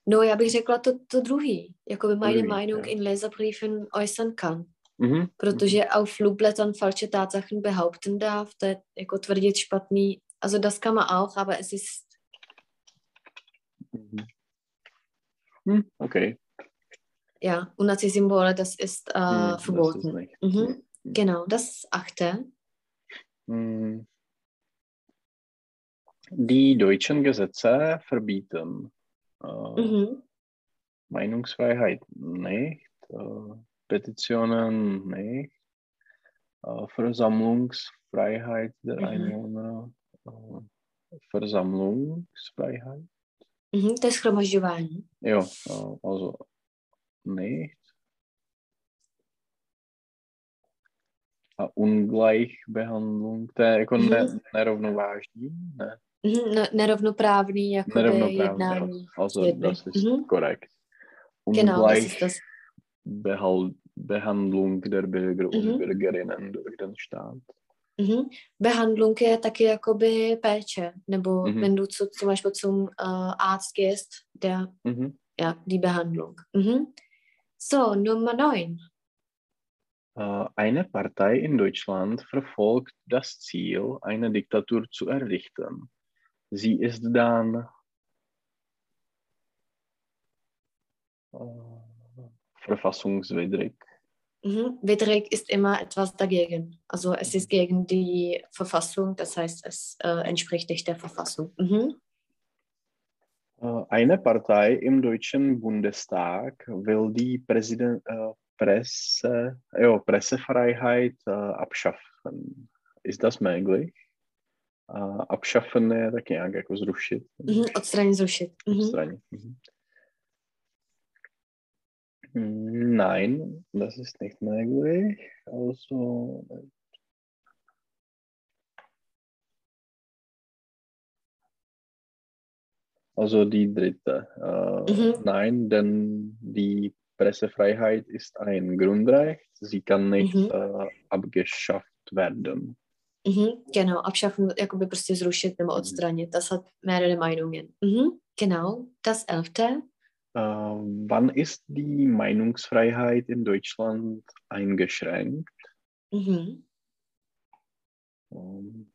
No, já bych řekla to, to druhý. Jakoby meine druhý, Meinung ja. in Leserbriefen äußern kann. Mhm. Protože mhm. auf Flugblättern falsche Tatsachen behaupten darf, to je jako tvrdit špatný. Also das kann man auch, aber es ist... Mhm. Hm, okay. Ja, und Nazi-Symbole, das ist äh, hm, verboten. Das ist mhm. Hm. Genau, das achte. Hm. Die deutschen Gesetze verbieten äh, mhm. Meinungsfreiheit nicht, äh, Petitionen nicht, äh, Versammlungsfreiheit der mhm. Einwohner, äh, Versammlungsfreiheit. Mhm, das Schromažďování. Jo, äh, also nicht. A Ungleichbehandlung, to je jako ne, mhm. nerovnovážný, ne? Mhm, ne, nerovnoprávný jako jednání. Also, das ist mhm. korrekt. Genau, das ist das. Behandlung der Bürger und mhm. Bürgerinnen durch den Staat. Mhm. Behandlung je taky jakoby péče, nebo mhm. wenn du zu, zum Beispiel zum uh, Arzt gehst, der, mhm. ja, die Behandlung. Mhm. So, Nummer 9. Äh, eine Partei in Deutschland verfolgt das Ziel, eine Diktatur zu errichten. Sie ist dann äh, verfassungswidrig. Mhm. Widrig ist immer etwas dagegen. Also es ist gegen die Verfassung, das heißt, es äh, entspricht nicht der Verfassung. Mhm. Äh, eine Partei im Deutschen Bundestag will die Präsident, äh, Presse, jo, Pressefreiheit äh, abschaffen. Ist das möglich? Äh, abschaffen je taky nějak jako zrušit. Mhm, odstranit, zrušit. Mhm. Odstranit. Mhm. Nein, das ist nicht möglich. Also Also die dritte. Äh, mhm. Nein, denn die Pressefreiheit ist ein Grundrecht. Sie kann nicht mhm. äh, abgeschafft werden. Mhm, genau, abschaffen, jakoby prostě zrušit nebo odstranit. Das hat mehrere Meinungen. Mhm, genau, das elfte. Äh, wann ist die Meinungsfreiheit in Deutschland eingeschränkt? Mhm. Um,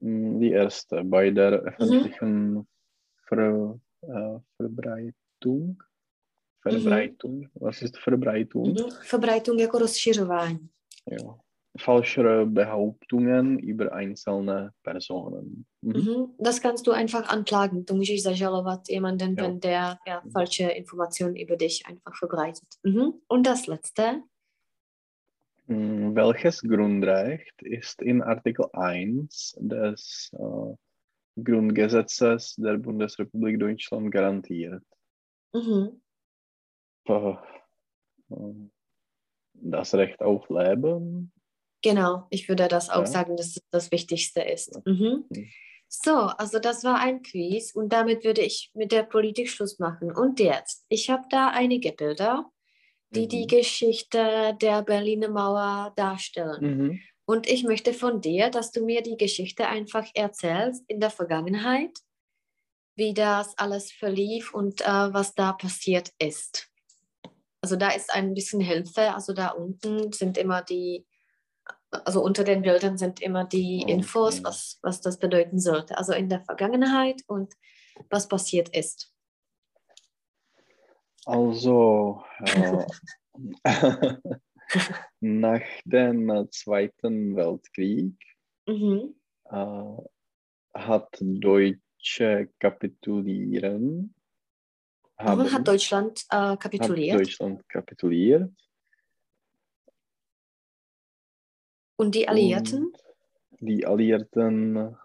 Die erste, bei der öffentlichen mhm. Ver, äh, Verbreitung. Verbreitung, mhm. was ist Verbreitung? Mhm. Verbreitung jako rozšiřování. Jo. Falsche Behauptungen über einzelne Personen. Mhm. Mhm. Das kannst du einfach anklagen. Du musst zažalovat jemanden, ja. wenn der ja, falsche Informationen über dich einfach verbreitet. Mhm. Und das letzte? Hm, welches Grundrecht ist in Artikel 1 des äh, Grundgesetzes der Bundesrepublik Deutschland garantiert? Mhm. Äh, das Recht auf Leben? Genau, ich würde das auch ja. sagen, dass das das Wichtigste ist. Mhm. mhm. So, also das war ein Quiz und damit würde ich mit der Politik Schluss machen. Und jetzt, ich habe da einige Bilder die mhm. die Geschichte der Berliner Mauer darstellen. Mhm. Und ich möchte von dir, dass du mir die Geschichte einfach erzählst in der Vergangenheit, wie das alles verlief und äh, was da passiert ist. Also da ist ein bisschen Hilfe. Also da unten sind immer die, also unter den Bildern sind immer die okay. Infos, was, was das bedeuten sollte. Also in der Vergangenheit und was passiert ist. Also, äh, (laughs) nach dem Zweiten Weltkrieg mhm. äh, hat Deutsche kapitulieren. Haben, hat Deutschland äh, kapituliert. Hat Deutschland kapituliert. Und die Alliierten? Und die Alliierten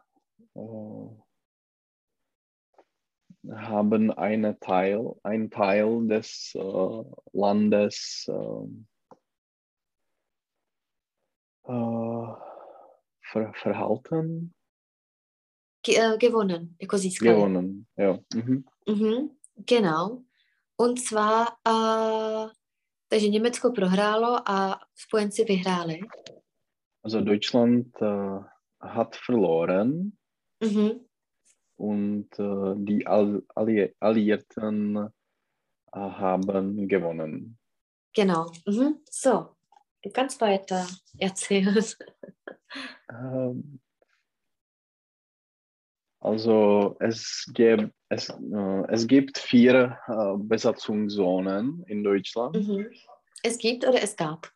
äh, haben einen Teil, einen Teil des äh, Landes äh, äh, ver verhalten. Ge äh, gewonnen, získali. Gewonnen, ja. Mhm. Mhm, genau. Und zwar, uh, takže Německo prohrálo a spojenci vyhráli. Also Deutschland uh, hat verloren mhm. Und uh, die Alli Alliierten uh, haben gewonnen. Genau. Mhm. So, Du kannst weiter erzählen. Ähm, also es gibt, es, äh, es gibt vier äh, Besatzungszonen in Deutschland. Mhm. Es gibt oder es gab?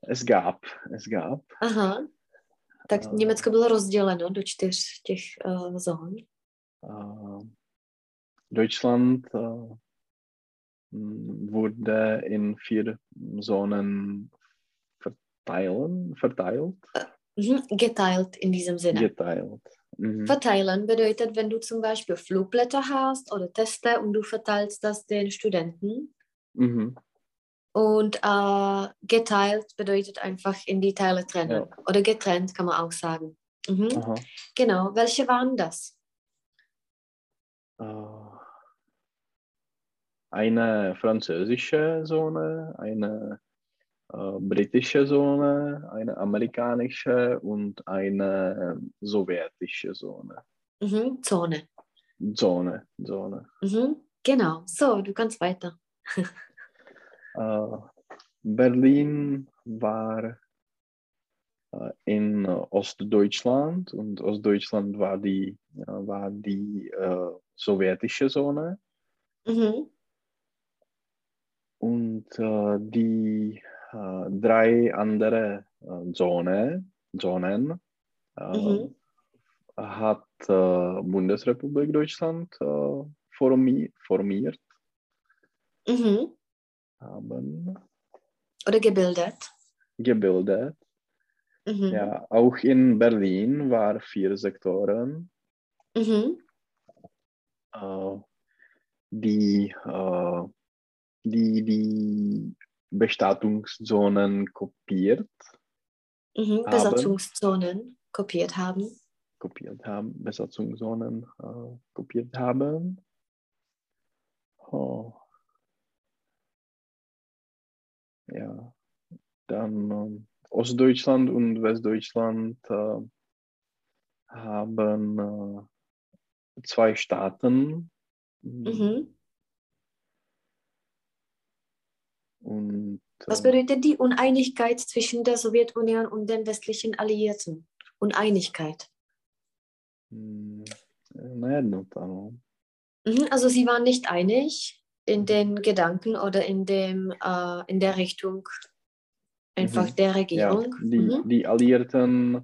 Es gab, es gab. Aha. Tak uh, Německo bylo rozděleno do čtyř těch uh, zón. Uh, Deutschland uh, wurde in vier Zonen verteilen, verteilt? Mhm, geteilt in diesem Sinne. Geteilt. Mhm. Verteilen bedeutet, wenn du zum Beispiel Flugblätter hast oder Teste und du verteilst das den Studenten. Mhm. Und äh, geteilt bedeutet einfach in die Teile trennen. Ja. Oder getrennt kann man auch sagen. Mhm. Genau. Welche waren das? Uh, eine französische Zone, eine äh, britische Zone, eine amerikanische und eine sowjetische Zone. Mhm, Zone. Zone, Zone. Mhm, genau, so, du kannst weiter. (laughs) äh, Berlin war äh, in Ostdeutschland und Ostdeutschland war die, war die äh, sowjetische Zone. Mhm. Und äh, die äh, drei andere äh, Zone, Zonen äh, mhm. hat Bundesrepublik Deutschland formi formiert. Mhm. Haben. Oder gebildet. Gebildet. Mhm. Ja, auch in Berlin waren vier Sektoren. Mhm. Äh, die, äh, die, die Bestattungszonen kopiert. Mhm, Besatzungszonen kopiert haben. Kopiert haben, Besatzungszonen äh, kopiert haben. Oh. Ja, dann äh, Ostdeutschland und Westdeutschland äh, haben äh, zwei Staaten. Mhm. Und, Was ähm, bedeutet die Uneinigkeit zwischen der Sowjetunion und den westlichen Alliierten? Uneinigkeit. Hm, mhm, Also sie waren nicht einig in den Gedanken oder in, dem, äh, in der Richtung einfach mhm. der Regierung. Ja, die, mhm. die Alliierten äh,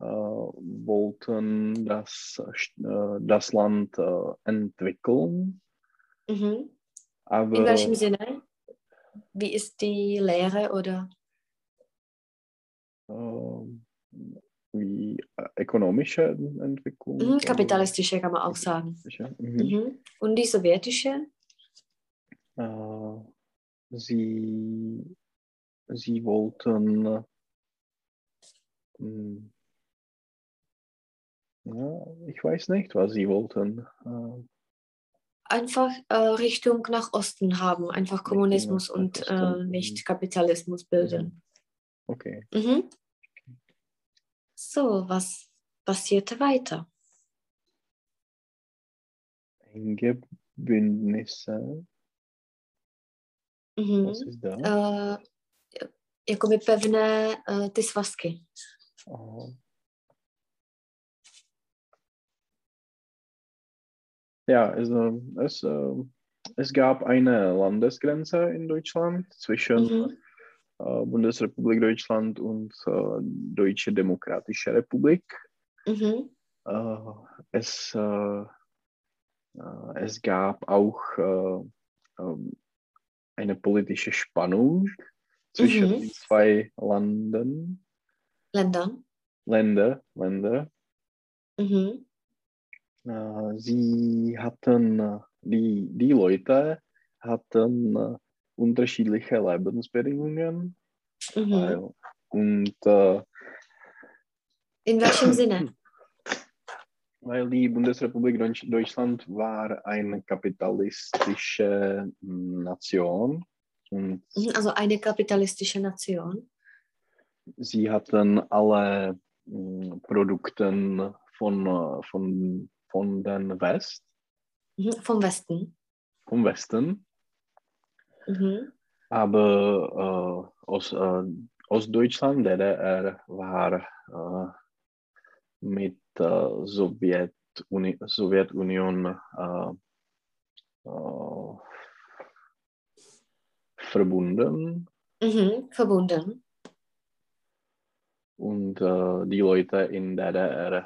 wollten das, äh, das Land äh, entwickeln. Mhm. Aber, in welchem Sinne? Wie ist die Lehre oder? Wie äh, ökonomische Entwicklung? Mhm, kapitalistische kann man auch sagen. Mhm. Mhm. Und die sowjetische? Äh, sie, sie wollten äh, ja, ich weiß nicht, was sie wollten. Äh, einfach äh, Richtung nach Osten haben, einfach Kommunismus und äh, nicht Kapitalismus bilden. Okay. Mhm. So, was passierte weiter? Enge Bündnisse. Mhm. Was ist da? Uh, jakoby pevné uh, ty svazky. Oh. Ja, also es, äh, es gab eine Landesgrenze in Deutschland zwischen mhm. äh, Bundesrepublik Deutschland und äh, Deutsche Demokratische Republik. Mhm. Es, es gab auch äh, ähm, eine politische Spannung zwischen Mhm. den zwei Landen, Ländern. Länder, Länder. Mhm. Äh, sie hatten, äh, die, die Leute hatten äh, unterschiedliche Lebensbedingungen Mhm. und äh, In welchem Sinne? (clears throat) weil die Bundesrepublik Deutsch- Deutschland war eine kapitalistische Nation und Mhm, Also eine kapitalistische Nation. sie hatten alle mh, Produkte von, von, von den West, Mhm. Vom Westen. vom Westen, Mhm. aber äh, aus, äh, Ostdeutschland, DDR, war äh, mit äh, Sowjetuni Sowjetunion äh, äh, verbunden Mhm. Verbunden. Und äh, die Leute in DDR äh,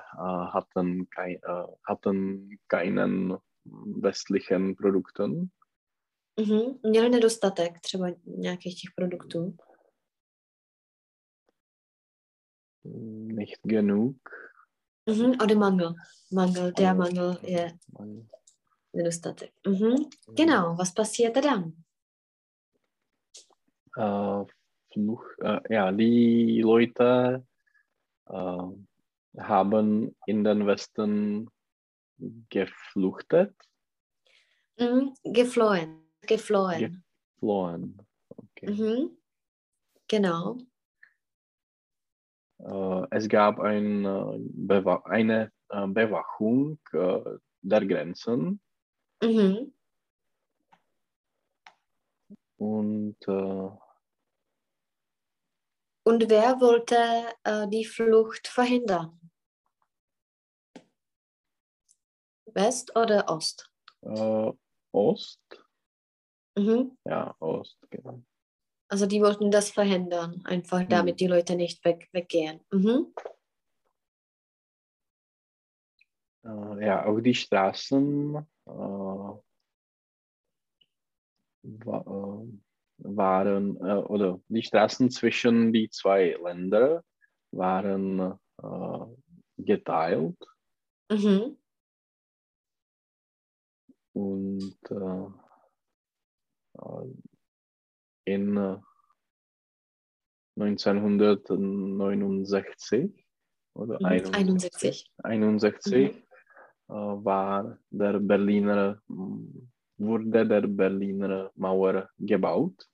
hatten, kei äh, hatten keinen westlichen Produkten. Mhm. Měli nedostatek třeba nějakých těch produktů. Nicht genug. Mhm. Oder Mangel. Mangel, der Also, Mangel je Man- nedostatek. Mhm. Genau, was passierte dann? Äh, Fluch, äh, ja, die Leute äh, haben in den Westen gefluchtet, Mhm. Geflohen. Geflohen. geflohen. Okay. Mhm. Genau. Äh, es gab ein, Bewa eine Bewachung der Grenzen Mhm. und Und wer wollte äh, die Flucht verhindern? West oder Ost? äh, Ost, Mhm. ja, Ost, genau. Also die wollten das verhindern, einfach damit die Leute nicht weg, weggehen. Mhm. Äh, ja, auch die Straßen äh, wa äh, waren, äh, oder die Straßen zwischen die zwei Länder waren äh, geteilt Mhm. und äh, äh, in äh, 1969 oder Mhm. 61, 61. 61 äh, war der Berliner, wurde der Berliner Mauer gebaut.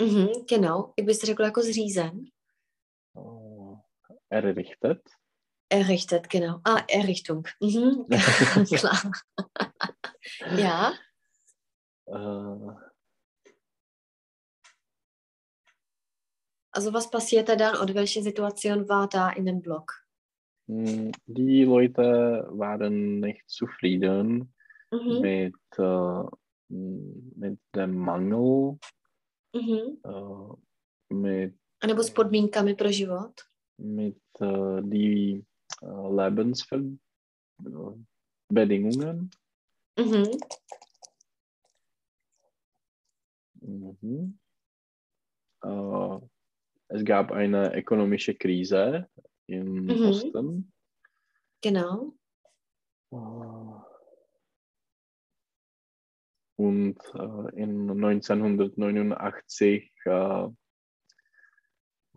Mhm, genau. Byste řekl jako zřízen? äh, errichtet. Errichtet, genau. Ah, Errichtung. Mhm. (laughs) Klar. (laughs) ja. Äh, Also was passierte dann oder welche Situation war da in dem Block? mh, die Leute waren nicht zufrieden Mhm. mit, äh, mit dem Mangel, Mhm. äh, mit, A nebo s podmínkami pro život? mit äh, die äh, Lebensbedingungen. Mhm. Mhm. Äh, es gab eine ökonomische Krise im Mhm. Osten. Genau. Äh, Und äh, in 1989 äh,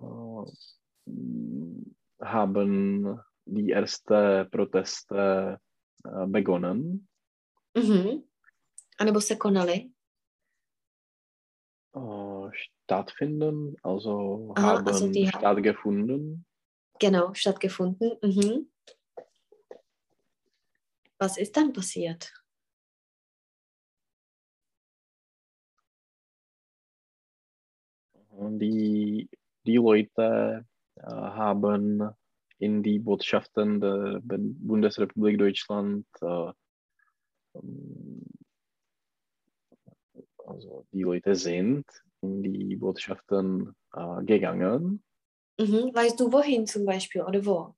äh, haben die ersten Proteste äh, begonnen. Mhm. A nebo se konaly? äh, stattfinden, also Aha, haben also die- stattgefunden. Genau, stattgefunden. Mhm. Was ist dann passiert? Die, die Leute äh, haben in die Botschaften der Bundesrepublik Deutschland, äh, ähm, also die Leute sind in die Botschaften äh, gegangen. Mhm. Weißt du wohin zum Beispiel oder wo?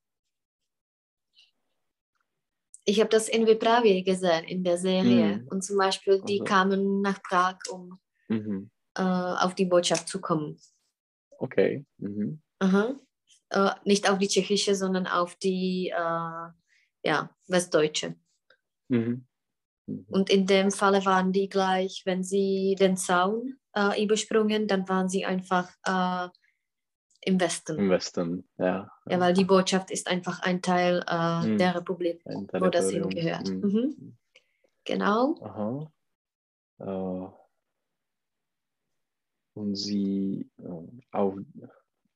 Ich habe das in Vyprávěj gesehen, in der Serie. Mhm. Und zum Beispiel, die Also. kamen nach Prag, um Mhm. Äh, auf die Botschaft zu kommen. Okay. Mhm. Aha. Äh, nicht auf die tschechische, sondern auf die äh, ja, westdeutsche. Mhm. Mhm. Und in dem Falle waren die gleich, wenn sie den Zaun äh, übersprungen, dann waren sie einfach äh, im Westen. Im Westen, ja. Ja, weil die Botschaft ist einfach ein Teil äh, Mhm. der Republik, wo das hingehört. Mhm. Mhm. Genau. Aha. Äh, und sie äh, auf,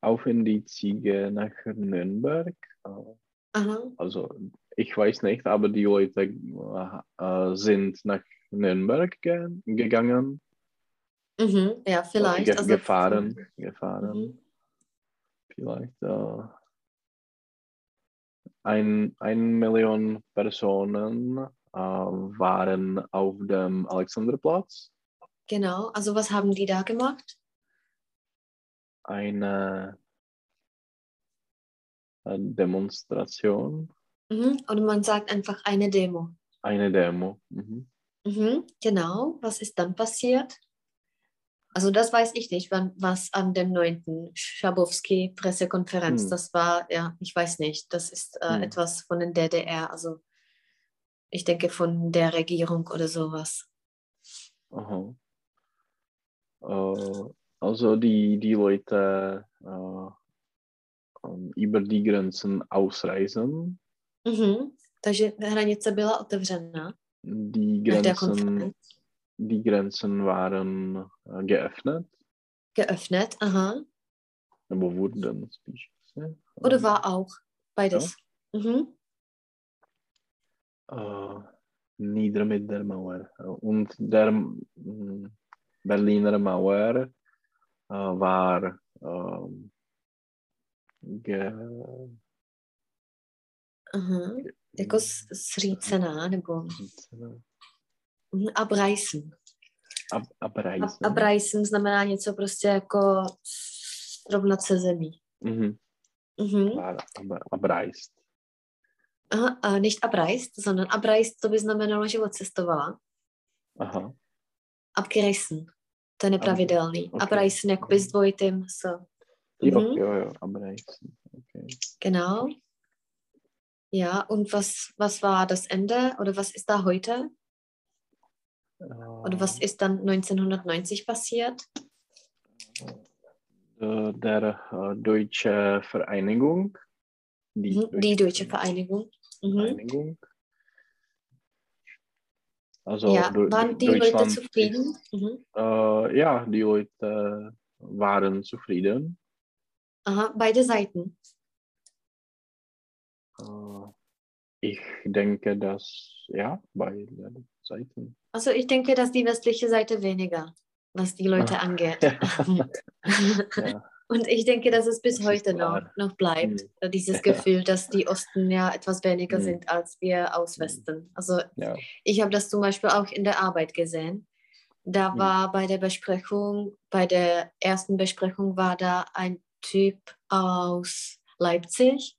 auf in die Ziege nach Nürnberg. Äh, Aha. also ich weiß nicht, aber die Leute äh, sind nach Nürnberg ge gegangen. Mhm. Ja, vielleicht. Ge Also, gefahren. gefahren. Mhm. Vielleicht äh, ein, ein Million Personen äh, waren auf dem Alexanderplatz. Genau. Also was haben die da gemacht? Eine Demonstration, Mhm. Oder man sagt einfach eine Demo. eine Demo. Mhm. Mhm. Genau. Was ist dann passiert? Also das weiß ich nicht, wann, was an dem 9. Schabowski-Pressekonferenz, Hm. das war, ja, ich weiß nicht, das ist äh, Hm. etwas von den DDR, also ich denke von der Regierung oder sowas. Aha. Äh, also die, die Leute äh, ähm, über die Grenzen ausreisen. Mhm. Takže hranice byla otevřená Die Grenzen, die Grenzen waren äh, geöffnet. Geöffnet, aha. Nebo wurden spíš. Oder war auch beides. Mhm. äh, nieder mit der Mauer. Und der mm, Berliner Mauer äh, war ähm, ge, Aha. Jako sřícená nebo mhm, abreißen. ab, Ab, abreißen. abreißen znamená něco prostě jako srovnat se zemí. Mhm. Mhm. War ab, abreist. Aha, a nicht abreist, sondern abreist, to by znamenalo, že odcestovala. Aha. Abgerissen. To je nepravidelný. okay. Abreißen jakoby s dvojitým s. Jo, Mhm. jo, jo, abreisen. Okay. Genau. Ja, und was, was war das Ende oder was ist da heute? Oder was ist dann 1990 passiert? Äh, der äh, Deutsche Vereinigung. Die, Mhm, Die Deutsche Vereinigung. Mhm. Vereinigung. Also Ja, Deu- waren die Leute zufrieden? Ist, Mhm. äh, ja, die Leute waren zufrieden. Aha, beide Seiten. Äh, ich denke, dass ja, beide Seiten. Also ich denke, dass die westliche Seite weniger, was die Leute (laughs) angeht. Ja. (laughs) Und ich denke, dass es bis Das heute noch, noch bleibt, Mhm. dieses. (laughs) Gefühl, dass die Osten ja etwas weniger Mhm. sind als wir aus Mhm. Westen. Also ja. ich habe das zum Beispiel auch in der Arbeit gesehen. Da Mhm. war bei der Besprechung, bei der ersten Besprechung war da ein Typ aus Leipzig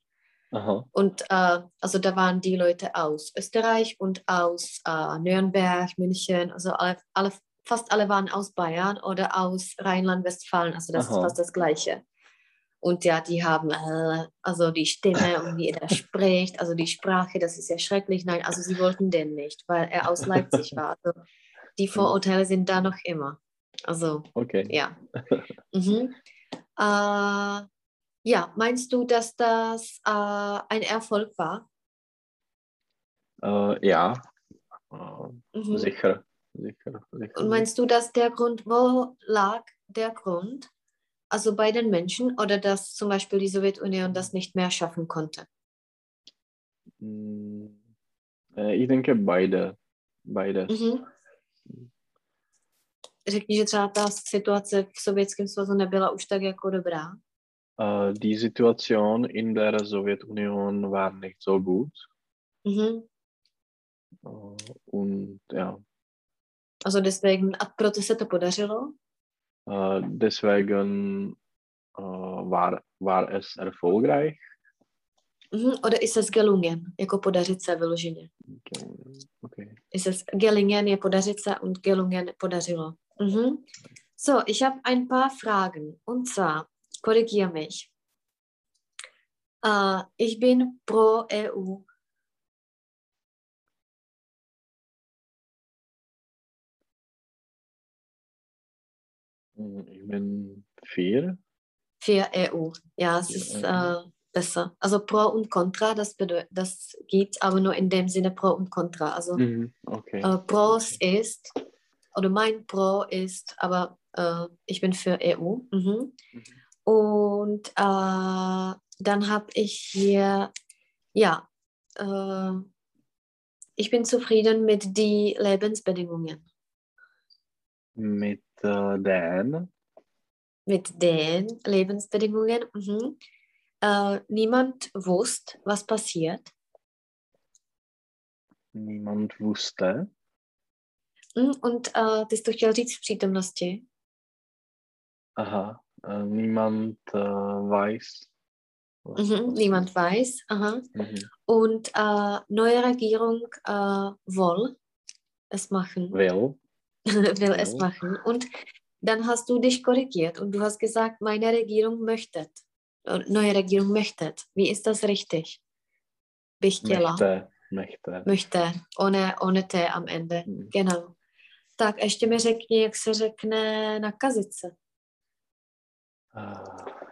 Aha. und äh, also da waren die Leute aus Österreich und aus äh, Nürnberg, München, also alle, alle, fast alle waren aus Bayern oder aus Rheinland-Westfalen, also das Aha. ist fast das Gleiche. Und ja, die haben äh, also die Stimme (laughs) und wie er spricht, also die Sprache, das ist ja schrecklich. Nein, also sie wollten den nicht, weil er aus Leipzig war. Also die (laughs) Vorurteile sind da noch immer. Also Okay. ja. Mhm. Äh, ja, meinst du, dass das äh, ein Erfolg war? Äh, ja. Äh, Mhm. sicher. Sicher. sicher. Und meinst du, dass der Grund, wo lag der Grund? Also bei den Menschen oder dass zum Beispiel die Sowjetunion das nicht mehr schaffen konnte? Mm, äh, ich denke beide. Beides. Mhm. Řekni, že třeba ta situace v Sovětském svazu nebyla už tak jako dobrá. Äh, die Situation in der Sowjetunion war nicht so gut. Mhm. Äh, und ja, Also deswegen, a proto se to podařilo? äh, deswegen äh, war, war es erfolgreich. Mhm. Oder ist es gelungen, jako podařit se vyloženě? Okay. Ist es gelingen je podařit se und gelungen podařilo. Mhm. So, ich habe ein paar Fragen. Und zwar, korrigiere mich. Uh, ich bin pro EU. Ich bin vier. Für EU. Ja, es Für ist EU. äh, besser. Also Pro und Contra, das, das geht aber nur in dem Sinne Pro und Contra. Also Mhm. Okay. äh, Pros ist, oder mein Pro ist, aber äh, ich bin für EU. Mhm. Mhm. Und äh, dann habe ich hier, ja, äh, ich bin zufrieden mit den Lebensbedingungen, Mit äh, Dan. mit den Lebensbedingungen. Mhm. Äh, niemand wusste, was passiert. Niemand wusste. Mhm. Und äh, ty jsi to chtěl říct v přítomnosti. Aha. Äh, niemand äh, weiß. Mhm. Niemand weiß. Aha. Mhm. Und äh, neue Regierung will es machen. Will. (laughs) will es Ja. machen. Und dann hast du dich korrigiert und du hast gesagt, meine Regierung möchte. Äh, Neue Regierung möchte. Wie ist das richtig? Möchte. Möchte. Möchte. Ohne, ohne T am Ende. Mhm. Genau. Tak ještě mi řekni, jak se řekne nakazit se. Ah. (laughs)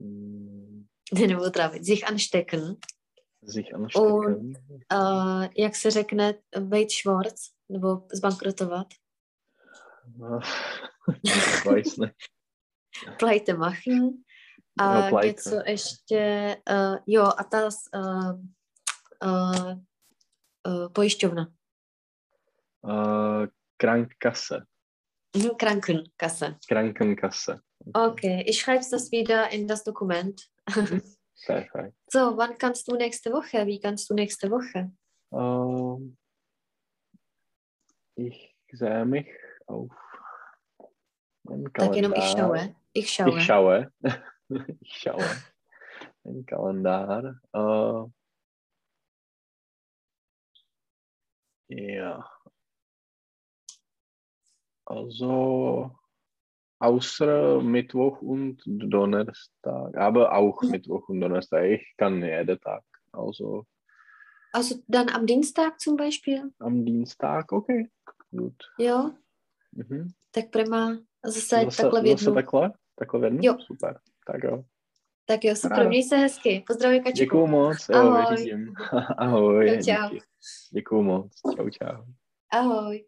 Hm, Nebo trávit. Sich anstecken. Sich anstecken. Uh, jak se řekne být švorc? Nebo zbankrotovat? Ich weiß nicht. Pleite machen. A No, pleite. něco ještě, uh, jo, a ta uh, uh, uh, pojišťovna. Äh, Krankenkasse. Mhm, Krankenkasse. Krankenkasse. Okay, ich schreibe das wieder in das Dokument. (laughs) Perfekt. So, wann kannst du nächste Woche? Wie kannst du nächste Woche? Ähm, ich sehe mich auf meinen jenom ich schaue. Ich schaue. Ich schaue. (laughs) ich schaue. Ein Kalendar. Äh, ja. Also außer Mittwoch und Donnerstag, aber auch. Mittwoch und Donnerstag. Ich kann jeden Tag. Also Also dann am Dienstag zum Beispiel? am Dienstag, okay. Gut. Jo, Mhm. tak prima zase Zase, takhle v zase takhle? Takhle v jednu? Jo. Super. Tak jo. Tak jo, super, měj se hezky. Pozdravuji Kačku. Děkuju moc. Jo, Ahoj. věřím. (laughs) Ahoj. Čau. Děkuju moc. Čau, čau. Ahoj.